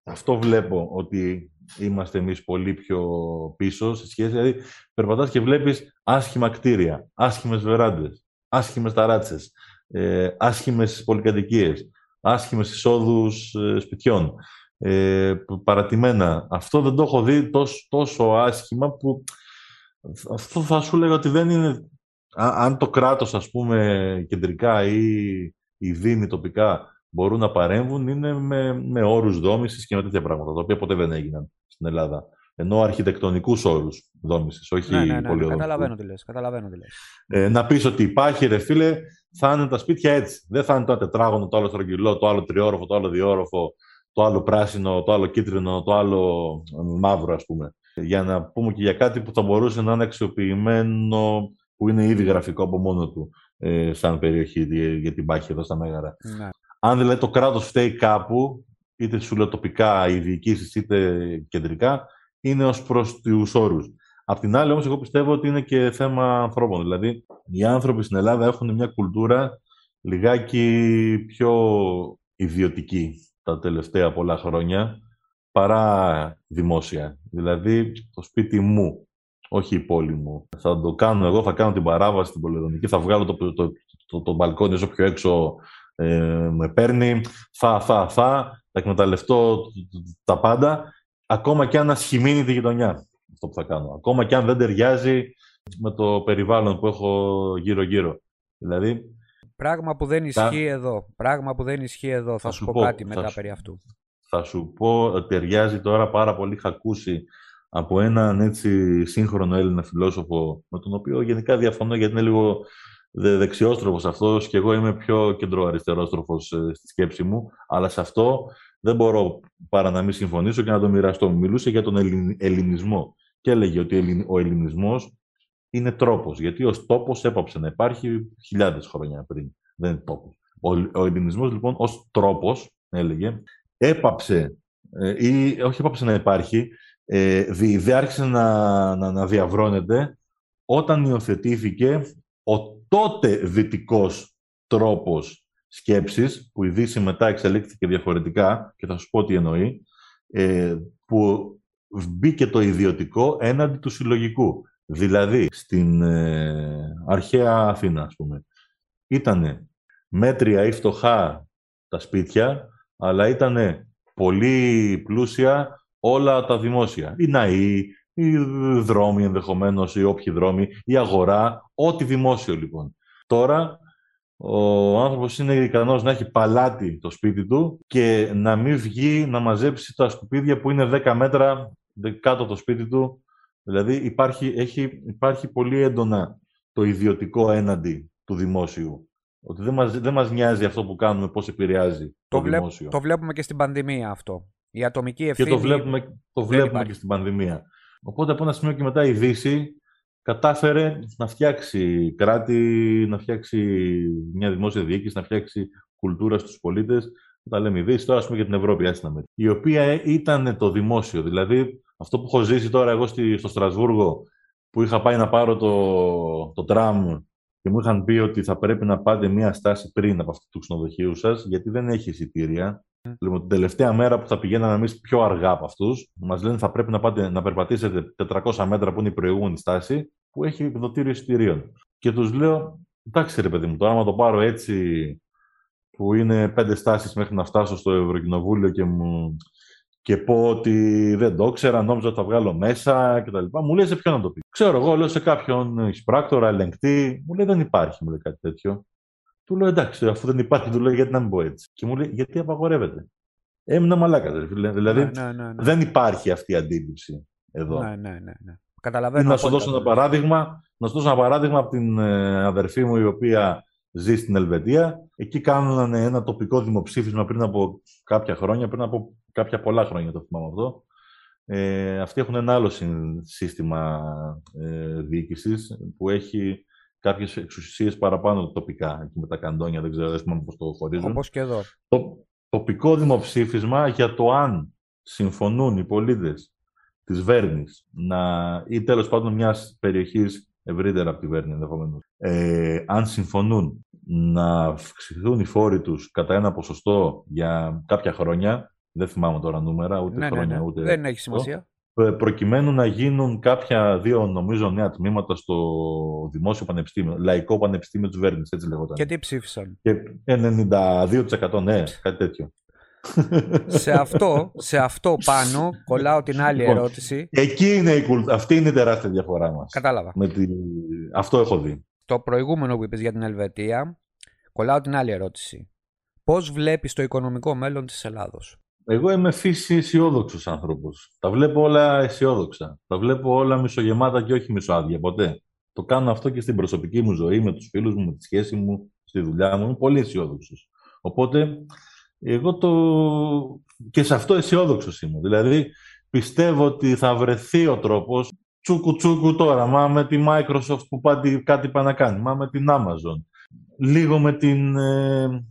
αυτό βλέπω ότι είμαστε εμείς πολύ πιο πίσω σε σχέση, δηλαδή περπατάς και βλέπεις άσχημα κτίρια, άσχημες βεράντες, άσχημες ταράτσες, ε, άσχημες πολυκατοικίες, άσχημες εισόδους ε, σπιτιών ε, παρατημένα. Αυτό δεν το έχω δει τόσο, τόσο άσχημα που αυτό θα σου λέγα ότι δεν είναι... Αν το κράτος, ας πούμε, κεντρικά ή οι δήμοι τοπικά μπορούν να παρέμβουν, είναι με, με όρους δόμησης και με τέτοια πράγματα, τα οποία ποτέ δεν έγιναν στην Ελλάδα. Ενώ αρχιτεκτονικούς όρους δόμησης, όχι ναι, ναι, ναι, ναι, καταλαβαίνω τι λες, καταλαβαίνω τι λες. Ε, να πεις ότι υπάρχει, ρε φίλε, θα είναι τα σπίτια έτσι. Δεν θα είναι το τετράγωνο, το άλλο στρογγυλό, το άλλο τριόροφο, το άλλο διόροφο, το άλλο πράσινο, το άλλο κίτρινο, το άλλο μαύρο, ας πούμε. Για να πούμε και για κάτι που θα μπορούσε να είναι αξιοποιημένο, που είναι ήδη γραφικό από μόνο του, ε, σαν περιοχή για την πάχη εδώ στα Μέγαρα. Ναι. Αν δηλαδή το κράτος φταίει κάπου, είτε σου λέω τοπικά, οι διοικήσεις, είτε κεντρικά, είναι ως προς τους όρους. Απ' την άλλη όμως, εγώ πιστεύω ότι είναι και θέμα ανθρώπων. Δηλαδή, οι άνθρωποι στην Ελλάδα έχουν μια κουλτούρα λιγάκι πιο ιδιωτική τα τελευταία πολλά χρόνια παρά δημόσια. Δηλαδή, το σπίτι μου, όχι η πόλη μου. Θα το κάνω εγώ, θα κάνω την παράβαση στην Πολυδομική, θα βγάλω το, το, το, το, το μπαλκόνι όσο πιο έξω ε, με παίρνει, θα, θα, θα, θα εκμεταλλευτώ τα πάντα, ακόμα και αν ασχημίνει τη γειτονιά. Αυτό που θα κάνω. Ακόμα και αν δεν ταιριάζει με το περιβάλλον που έχω γύρω-γύρω. Δηλαδή, Πράγμα που δεν ισχύει εδώ. Πράγμα που δεν ισχύει εδώ. Θα, σου πω, κάτι μετά περί αυτού. Θα σου πω ότι ταιριάζει τώρα πάρα πολύ. Είχα ακούσει από έναν έτσι σύγχρονο Έλληνα φιλόσοφο, με τον οποίο γενικά διαφωνώ γιατί είναι λίγο δεξιόστροφος αυτός και εγώ είμαι πιο κεντροαριστερόστροφος ε, στη σκέψη μου, αλλά σε αυτό δεν μπορώ παρά να μην συμφωνήσω και να το μοιραστώ. Μιλούσε για τον ελληνισμό και έλεγε ότι ο ελληνισμός είναι τρόπος, γιατί ο τόπος έπαψε να υπάρχει χιλιάδες χρόνια πριν. Δεν είναι τόπος. Ο, ο ελληνισμός λοιπόν ως τρόπος, έλεγε, έπαψε ε, ή όχι έπαψε να υπάρχει, ε, δι, άρχισε να, να, να διαβρώνεται όταν υιοθετήθηκε ο τότε δυτικός τρόπος σκέψης, που η Δύση μετά εξελίχθηκε διαφορετικά, και θα σου πω τι εννοεί, ε, που μπήκε το ιδιωτικό έναντι του συλλογικού. Δηλαδή, στην ε, αρχαία Αθήνα, ας πούμε, ήτανε μέτρια ή φτωχά τα σπίτια, αλλά ήταν πολύ πλούσια όλα τα δημόσια. Οι ναοί, οι δρόμοι ενδεχομένως, ή όποιοι δρόμοι, η αγορά, ό,τι δημόσιο λοιπόν. Τώρα ο άνθρωπος είναι ικανός να έχει παλάτι το σπίτι του και να μην βγει να μαζέψει τα σκουπίδια που είναι 10 μέτρα κάτω από το σπίτι του. Δηλαδή υπάρχει, έχει, υπάρχει πολύ έντονα το ιδιωτικό έναντι του δημόσιου. Ότι δεν μας, δεν μας νοιάζει αυτό που κάνουμε, πώς επηρεάζει το, το δημόσιο. Το βλέπουμε και στην πανδημία αυτό. Η ατομική ευθύνη Και το βλέπουμε, το βλέπουμε και στην πανδημία. Οπότε από ένα σημείο και μετά η Δύση κατάφερε να φτιάξει κράτη, να φτιάξει μια δημόσια διοίκηση, να φτιάξει κουλτούρα στους πολίτες. Τα λέμε η Δύση, τώρα ας πούμε για την Ευρώπη, άσυνα η οποία ήταν το δημόσιο. Δηλαδή, αυτό που έχω ζήσει τώρα εγώ στο Στρασβούργο, που είχα πάει να πάρω το, το τραμ και μου είχαν πει ότι θα πρέπει να πάτε μία στάση πριν από αυτό τους ξενοδοχείους σας, γιατί δεν έχει εισιτήρια. Mm. Λοιπόν, την τελευταία μέρα που θα πηγαίναμε εμείς πιο αργά από αυτούς, μας λένε θα πρέπει να, πάτε, να περπατήσετε 400 μέτρα που είναι η προηγούμενη στάση, που έχει εκδοτήριο εισιτηρίων. Και τους λέω, εντάξει ρε παιδί μου, τώρα άμα το πάρω έτσι, που είναι πέντε στάσεις μέχρι να φτάσω στο Ευρωκοινοβούλιο και μου και πω ότι δεν το ήξερα, νόμιζα ότι θα βγάλω μέσα κτλ. Μου λέει σε ποιον να το πει; Ξέρω εγώ, λέω σε κάποιον εισπράκτορα, ελεγκτή, μου λέει δεν υπάρχει, μου λέει κάτι τέτοιο. Του λέω εντάξει, αφού δεν υπάρχει, του λέω γιατί να μην πω έτσι. Και μου λέει γιατί απαγορεύεται. Έμεινα μαλάκας, δηλαδή ναι, ναι, ναι, ναι, δεν υπάρχει αυτή η αντίληψη εδώ. Ναι, ναι, ναι. ναι. Καταλαβαίνω. Να σου δώσω ένα παράδειγμα, να σου δώσω ένα παράδειγμα από την ε, αδερφή μου η οποία ζει στην Ελβετία. Εκεί κάνουν ένα τοπικό δημοψήφισμα πριν από κάποια χρόνια, πριν από κάποια πολλά χρόνια το θυμάμαι αυτό. Ε, αυτοί έχουν ένα άλλο σύστημα ε, διοίκησης που έχει κάποιες εξουσίες παραπάνω τοπικά. Εκεί με τα καντόνια, δεν ξέρω, δεν θυμάμαι πώς το χωρίζουν. Όπως και εδώ. Το τοπικό δημοψήφισμα για το αν συμφωνούν οι πολίτες της Βέρνης ή τέλος πάντων μιας περιοχής ευρύτερα από τη Βέρνη ενδεχομένως. Ε, αν συμφωνούν να αυξηθούν οι φόροι τους κατά ένα ποσοστό για κάποια χρόνια, δεν θυμάμαι τώρα νούμερα, ούτε ναι, ναι χρόνια, ναι, ούτε... Δεν έχει σημασία. Ε, προκειμένου να γίνουν κάποια δύο, νομίζω, νέα τμήματα στο Δημόσιο Πανεπιστήμιο, Λαϊκό Πανεπιστήμιο της Βέρνης, έτσι λεγόταν. Και τι ψήφισαν; Και 92% ναι, κάτι τέτοιο. σε, αυτό, σε αυτό πάνω κολλάω την άλλη λοιπόν, ερώτηση. Εκεί είναι η κουλ... Αυτή είναι η τεράστια διαφορά μας. Κατάλαβα. Με τη... Αυτό έχω δει. Το προηγούμενο που είπες για την Ελβετία, κολλάω την άλλη ερώτηση. Πώς βλέπεις το οικονομικό μέλλον της Ελλάδος; Εγώ είμαι φύση αισιόδοξος άνθρωπος. Τα βλέπω όλα αισιόδοξα. Τα βλέπω όλα μισογεμάτα και όχι μισοάδια ποτέ. Το κάνω αυτό και στην προσωπική μου ζωή, με τους φίλους μου, με τη σχέση μου, στη δουλειά μου. Είμαι πολύ αισιόδοξος. Οπότε, εγώ το. και σε αυτό αισιόδοξος είμαι. Δηλαδή, πιστεύω ότι θα βρεθεί ο τρόπος τσούκου τσούκου τώρα. Μα με τη Microsoft που πάτε, κάτι πάει να κάνει. Μα με την Amazon λίγο με την, ε,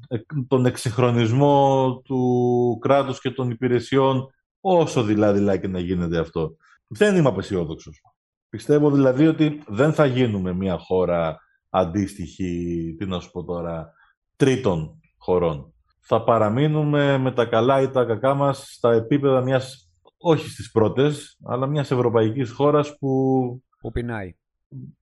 τον εξυγχρονισμό του κράτους και των υπηρεσιών, όσο δηλαδή και να γίνεται αυτό. Δεν είμαι απεσιόδοξος. Πιστεύω δηλαδή ότι δεν θα γίνουμε μια χώρα αντίστοιχη, τι να σου πω τώρα, τρίτων χωρών. Θα παραμείνουμε με τα καλά ή τα κακά μας στα επίπεδα μιας, όχι στις πρώτες, αλλά μιας ευρωπαϊκής χώρας που... Που πεινάει.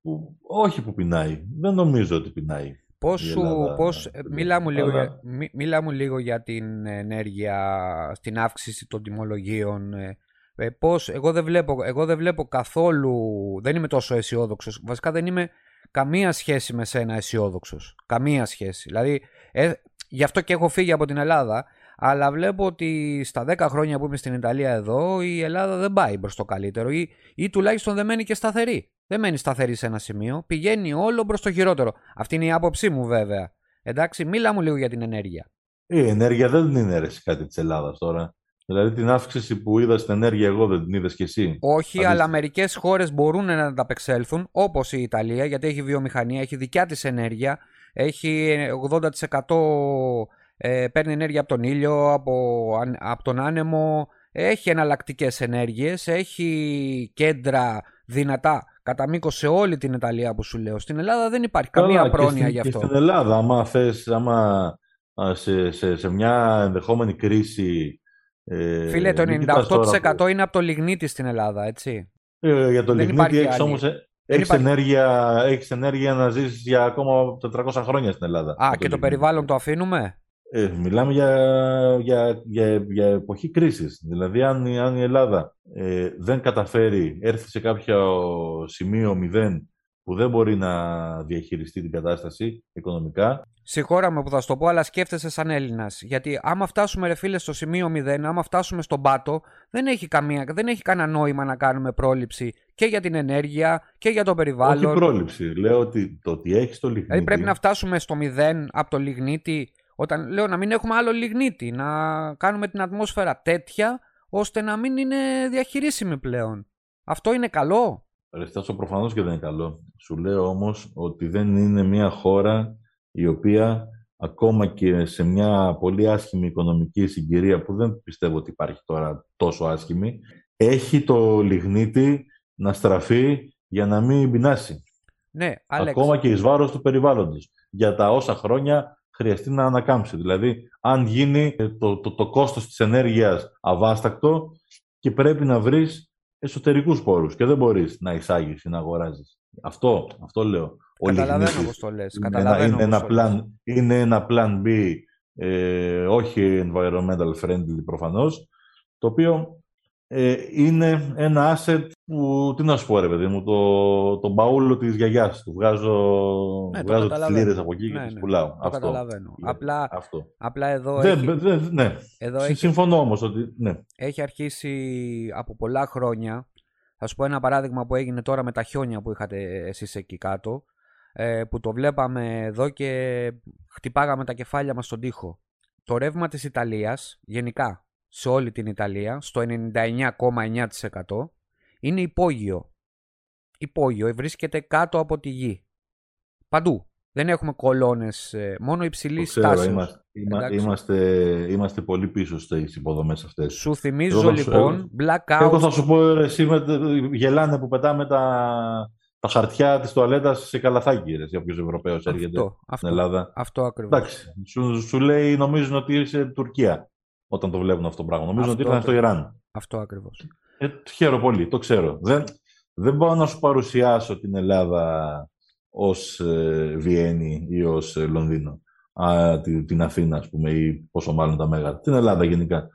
Που, όχι που πεινάει. Δεν νομίζω ότι πεινάει. Πώς σου, πώς, ε, μίλα, μου λίγο, για, μίλα μου λίγο για την ενέργεια, στην αύξηση των τιμολογίων. Ε, ε, πώς, εγώ, δεν βλέπω, εγώ δεν βλέπω καθόλου, δεν είμαι τόσο αισιόδοξος. Βασικά δεν είμαι καμία σχέση με σένα αισιόδοξος. Καμία σχέση. Δηλαδή, ε, γι' αυτό και έχω φύγει από την Ελλάδα. Αλλά βλέπω ότι στα 10 χρόνια που είμαι στην Ιταλία εδώ, η Ελλάδα δεν πάει προς το καλύτερο ή, ή τουλάχιστον δεν μένει και σταθερή. Δεν μένει σταθερή σε ένα σημείο. Πηγαίνει όλο προ το χειρότερο. Αυτή είναι η άποψή μου βέβαια. Εντάξει, μίλα μου λίγο για την ενέργεια. Η ενέργεια δεν είναι αίρεση κάτι της Ελλάδας τώρα. Δηλαδή την αύξηση που είδα στην ενέργεια, εγώ δεν την είδες κι εσύ. Όχι, αλλά μερικές χώρες μπορούν να ανταπεξέλθουν, όπως η Ιταλία, γιατί έχει βιομηχανία, έχει δικιά της ενέργεια, έχει 80% ε, παίρνει ενέργεια από τον ήλιο, από, από τον άνεμο, έχει εναλλακτικές ενέργειες, έχει κέντρα δυνατά κατά μήκο σε όλη την Ιταλία που σου λέω. Στην Ελλάδα δεν υπάρχει καμία πρόνοια γι' αυτό. Και στην Ελλάδα, άμα θες, άμα σε, σε, σε μια ενδεχόμενη κρίση... Ε, Φίλε, το 98% είναι από το λιγνίτη στην Ελλάδα, έτσι. Ε, για το δεν λιγνίτη έχεις όμως... Ε, έχεις, ενέργεια, έχεις ενέργεια να ζήσεις για ακόμα 400 χρόνια στην Ελλάδα. Α, και το περιβάλλον το αφήνουμε; Ε, μιλάμε για, για, για, για εποχή κρίσης. Δηλαδή, αν, αν η Ελλάδα ε, δεν καταφέρει, έρθει σε κάποιο σημείο μηδέν που δεν μπορεί να διαχειριστεί την κατάσταση οικονομικά. Συγχώρα που θα σου το πω, αλλά σκέφτεσαι σαν Έλληνας. Γιατί άμα φτάσουμε, ρε φίλε, στο σημείο 0, άμα φτάσουμε στον πάτο, δεν έχει, καμία, δεν έχει κανένα νόημα να κάνουμε πρόληψη και για την ενέργεια και για το περιβάλλον. Όχι πρόληψη. Λέω ότι το ότι έχεις το λιγνίτη. Δηλαδή πρέπει να φτάσουμε στο 0 από το λιγνίτη όταν λέω να μην έχουμε άλλο λιγνίτη, να κάνουμε την ατμόσφαιρα τέτοια ώστε να μην είναι διαχειρίσιμη πλέον. Αυτό είναι καλό; Ρεστάσο προφανώς και δεν είναι καλό. Σου λέω όμως ότι δεν είναι μια χώρα η οποία ακόμα και σε μια πολύ άσχημη οικονομική συγκυρία που δεν πιστεύω ότι υπάρχει τώρα τόσο άσχημη, έχει το λιγνίτη να στραφεί για να μην πεινάσει. Ναι, Ακόμα και εις βάρος του περιβάλλοντος. Για τα όσα χρόνια χρειαστεί να ανακάμψει. Δηλαδή, αν γίνει το, το, το κόστος της ενέργειας αβάστακτο και πρέπει να βρεις εσωτερικούς πόρους και δεν μπορείς να εισάγεις ή να αγοράζεις. Αυτό, αυτό λέω. Καταλαβαίνω πώς το λες. Είναι, είναι, ένα plan, είναι ένα plan B, ε, όχι environmental friendly προφανώς, το οποίο ε, είναι ένα asset που, τι να σου πω ρε παιδί μου, το, το μπαούλο της γιαγιάς του. Βγάζω, ναι, βγάζω τις λίρες από εκεί και ναι, τις ναι, πουλάω. Το αυτό. καταλαβαίνω. Απλά, αυτό. απλά εδώ δεν, έχει... Δεν, ναι. Εδώ έχει... Συμφωνώ όμως ότι ναι. Έχει αρχίσει από πολλά χρόνια. Θα σου πω ένα παράδειγμα που έγινε τώρα με τα χιόνια που είχατε εσείς εκεί κάτω. Ε, που το βλέπαμε εδώ και χτυπάγαμε τα κεφάλια μας στον τοίχο. Το ρεύμα της Ιταλίας, γενικά σε όλη την Ιταλία, στο 99,9% είναι υπόγειο. Υπόγειο, βρίσκεται κάτω από τη γη. Παντού. Δεν έχουμε κολόνες, ε, μόνο υψηλής στάση. Είμαστε, είμαστε, είμαστε πολύ πίσω στις υποδομές αυτές. Σου θυμίζω λοιπόν, blackout... Εγώ θα σου πω, εσύ με, γελάνε που πετάμε τα, τα χαρτιά της τουαλέτας σε καλαθάκι, ρε, για όποιος Ευρωπαίος έρχεται αυτό, στην Ελλάδα. Αυτό ακριβώς. Εντάξει, σου, σου λέει, νομίζουν ότι είσαι Τουρκία όταν το βλέπουν αυτό το πράγμα. Νομίζω ότι ήρθαν στο Ιράν. Αυτό ακριβώς. Ε, χαίρομαι πολύ, το ξέρω. Δεν, δεν μπορώ να σου παρουσιάσω την Ελλάδα ως ε, Βιέννη ή ως ε, Λονδίνο. Α, την, Αθήνα, ας πούμε, ή πόσο μάλλον τα Μέγαρα. Την Ελλάδα γενικά.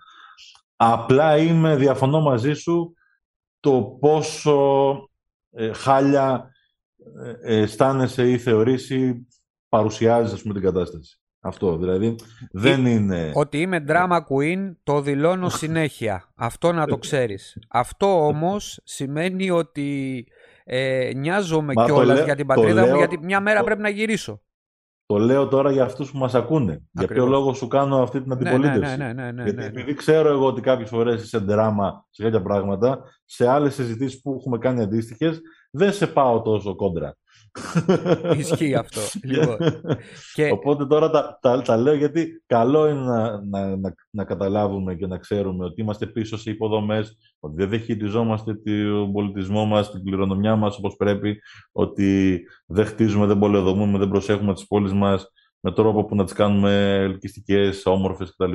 Απλά είμαι, διαφωνώ μαζί σου, το πόσο ε, χάλια ε, αισθάνεσαι ή θεωρήσει παρουσιάζεις, ας πούμε, την κατάσταση. Αυτό, δηλαδή δεν είναι... Ότι είμαι drama queen το δηλώνω συνέχεια. Αυτό να το ξέρεις. Αυτό όμως σημαίνει ότι ε, νοιάζομαι κιόλας για την πατρίδα μου γιατί μια μέρα πρέπει να γυρίσω. Το λέω τώρα για αυτούς που μας ακούνε. Για ποιο λόγο σου κάνω αυτή την ναι, ναι, αντιπολίτευση; Ναι, ναι, ναι, γιατί επειδή ξέρω εγώ ότι κάποιες φορές είσαι δράμα σε κάποια πράγματα, σε άλλες συζητήσεις που έχουμε κάνει αντίστοιχες, δεν σε πάω τόσο κόντρα. Ισχύει αυτό. Λοιπόν. και... Οπότε τώρα τα, τα, τα, λέω γιατί καλό είναι να, να, να, να, καταλάβουμε και να ξέρουμε ότι είμαστε πίσω σε υποδομές, ότι δεν χειριζόμαστε τον πολιτισμό μας, την κληρονομιά μας όπως πρέπει, ότι δεν χτίζουμε, δεν πολεοδομούμε, δεν προσέχουμε τις πόλεις μας με τρόπο που να τις κάνουμε ελκυστικές, όμορφες κτλ.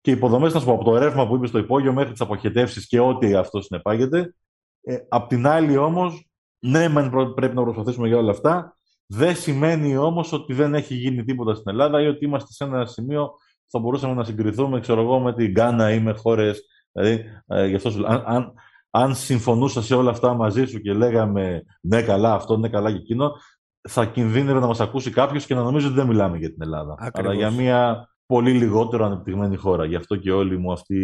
Και οι υποδομές, να σου πω, από το ρεύμα που είπες στο υπόγειο μέχρι τις αποχετεύσεις και ό,τι αυτό συνεπάγεται. Ε, απ' την άλλη, όμως, ναι, πρέπει να προσπαθήσουμε για όλα αυτά. Δεν σημαίνει όμως ότι δεν έχει γίνει τίποτα στην Ελλάδα ή ότι είμαστε σε ένα σημείο που θα μπορούσαμε να συγκριθούμε, ξέρω εγώ, με την Γκάνα ή με χώρες. Δηλαδή, ε, γι' αυτό σου, αν, αν, αν συμφωνούσα σε όλα αυτά μαζί σου και λέγαμε ναι καλά αυτό, ναι καλά και εκείνο, θα κινδύνευε να μας ακούσει κάποιος και να νομίζει ότι δεν μιλάμε για την Ελλάδα. Ακριβώς. Αλλά για μια πολύ λιγότερο ανεπτυγμένη χώρα. Γι' αυτό και όλοι μου αυτή,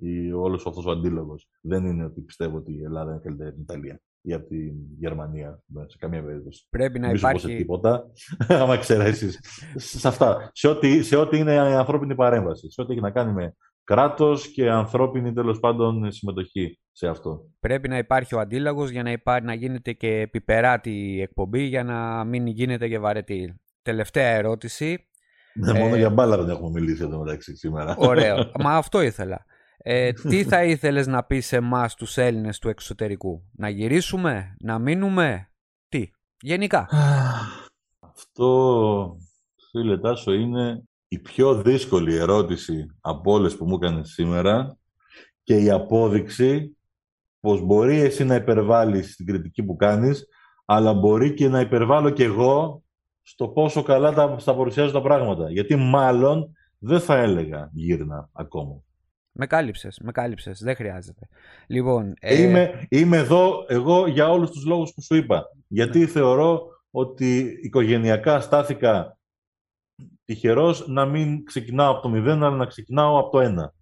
η, όλος αυτός ο αντίλογος. Δεν είναι ότι πιστεύω ότι η Ελλάδα είναι καλύτερη από την Ιταλία ή από τη Γερμανία, σε καμία περίπτωση. Πρέπει να υπάρχει... σε τίποτα, άμα εξαιρέσει σε αυτά. Σε ό,τι, σε ό,τι είναι η ανθρώπινη παρέμβαση, σε ό,τι έχει να κάνει με κράτος και ανθρώπινη τέλος πάντων συμμετοχή σε αυτό. Πρέπει να υπάρχει ο αντίλογος για να, υπάρχει, να γίνεται και επιπεράτη η εκπομπή για να μην γίνεται και βαρετή. Τελευταία ερώτηση. Ναι, μόνο ε, για μπάλα δεν έχουμε μιλήσει εδώ μεταξύ σήμερα. Ωραίο. Μα αυτό ήθελα. Ε, τι θα ήθελες να πεις σε εμάς τους Έλληνες του εξωτερικού; Να γυρίσουμε, να μείνουμε, τι, γενικά. Αυτό, φίλε Τάσο, είναι η πιο δύσκολη ερώτηση από όλες που μου έκανες σήμερα και η απόδειξη πως μπορεί εσύ να υπερβάλλεις την κριτική που κάνεις, αλλά μπορεί και να υπερβάλλω κι εγώ στο πόσο καλά τα, θα παρουσιάζω τα πράγματα. Γιατί μάλλον δεν θα έλεγα γύρνα ακόμα. Με κάλυψες, με κάλυψες. Δεν χρειάζεται. Λοιπόν, ε... είμαι, είμαι εδώ εγώ για όλους τους λόγους που σου είπα. Γιατί ναι. θεωρώ ότι οικογενειακά στάθηκα τυχερός να μην ξεκινάω από το μηδέν, αλλά να ξεκινάω από το ένα.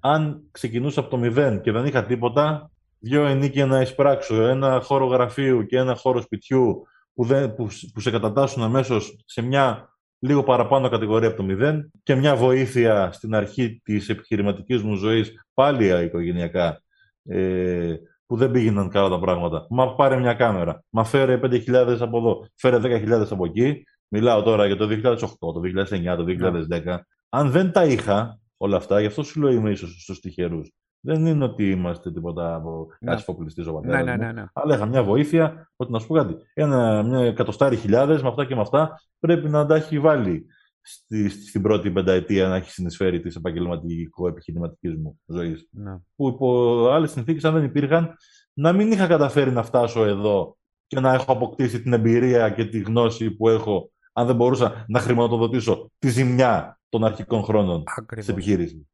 Αν ξεκινούσα από το μηδέν και δεν είχα τίποτα, δύο ενίκια να εισπράξω, ένα χώρο γραφείου και ένα χώρο σπιτιού που, δεν, που, που σε κατατάσσουν αμέσως σε μια λίγο παραπάνω κατηγορία από το μηδέν και μια βοήθεια στην αρχή της επιχειρηματικής μου ζωής πάλι οικογενειακά ε, που δεν πήγαιναν καλά τα πράγματα. Μα πάρε μια κάμερα, μα φέρε 5.000 από εδώ, φέρε 10.000 από εκεί. Μιλάω τώρα για το 2008, το 2009, το 2010. Ναι. Αν δεν τα είχα όλα αυτά, γι' αυτό σου λέω είμαι ίσως στους τυχερούς. Δεν είναι ότι είμαστε τίποτα από ναι. κάτι φοπλιστή ο πατέρας. Ναι, ναι, ναι, ναι. Αλλά είχα μια βοήθεια ότι να σου πω κάτι. Ένα, μια εκατοστάρι χιλιάδες με αυτά και με αυτά πρέπει να τα έχει βάλει στη, στην πρώτη πενταετία να έχει συνεισφέρει τη επαγγελματικό-επιχειρηματική μου ζωής. Ναι. Που υπό άλλες συνθήκες, αν δεν υπήρχαν, να μην είχα καταφέρει να φτάσω εδώ και να έχω αποκτήσει την εμπειρία και τη γνώση που έχω, αν δεν μπορούσα να χρηματοδοτήσω τη ζημιά των αρχικών χρόνων της επιχείρησης.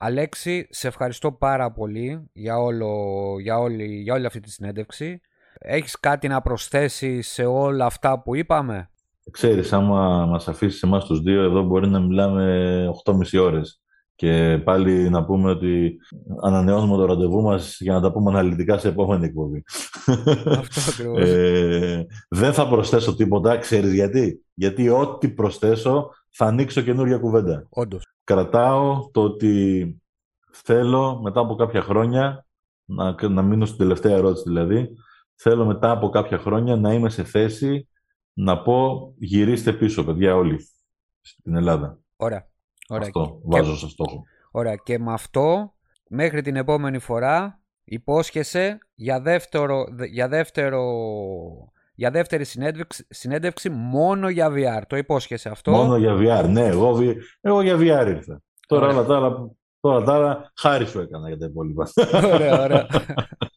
Αλέξη, σε ευχαριστώ πάρα πολύ για, όλο, για, όλη, για όλη αυτή τη συνέντευξη. Έχεις κάτι να προσθέσεις σε όλα αυτά που είπαμε; Ξέρεις, άμα μας αφήσεις εμάς τους δύο, εδώ μπορεί να μιλάμε 8,5 ώρες. Και πάλι να πούμε ότι ανανεώνουμε το ραντεβού μας για να τα πούμε αναλυτικά σε επόμενη εκπομπή. Αυτό ακριβώς. ε, δεν θα προσθέσω τίποτα, ξέρεις γιατί; Γιατί ό,τι προσθέσω θα ανοίξω καινούργια κουβέντα. Όντως κρατάω το ότι θέλω μετά από κάποια χρόνια, να, να μείνω στην τελευταία ερώτηση δηλαδή, θέλω μετά από κάποια χρόνια να είμαι σε θέση να πω γυρίστε πίσω παιδιά όλοι στην Ελλάδα. Ωραία. Ωραία. Αυτό βάζω σε στόχο. Ωραία. Και με αυτό μέχρι την επόμενη φορά υπόσχεσαι για δεύτερο, για δεύτερο για δεύτερη συνέντευξη, συνέντευξη μόνο για VR. Το υπόσχεσαι αυτό; Μόνο για VR, ναι. Εγώ, εγώ για VR ήρθα. Τώρα όλα τα άλλα, τώρα τα άλλα χάρη σου έκανα για τα υπόλοιπα. Ωραία, ωραία.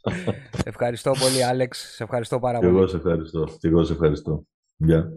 ευχαριστώ πολύ, Άλεξ. Σε ευχαριστώ πάρα πολύ. εγώ σε ευχαριστώ. εγώ σε ευχαριστώ. Γεια.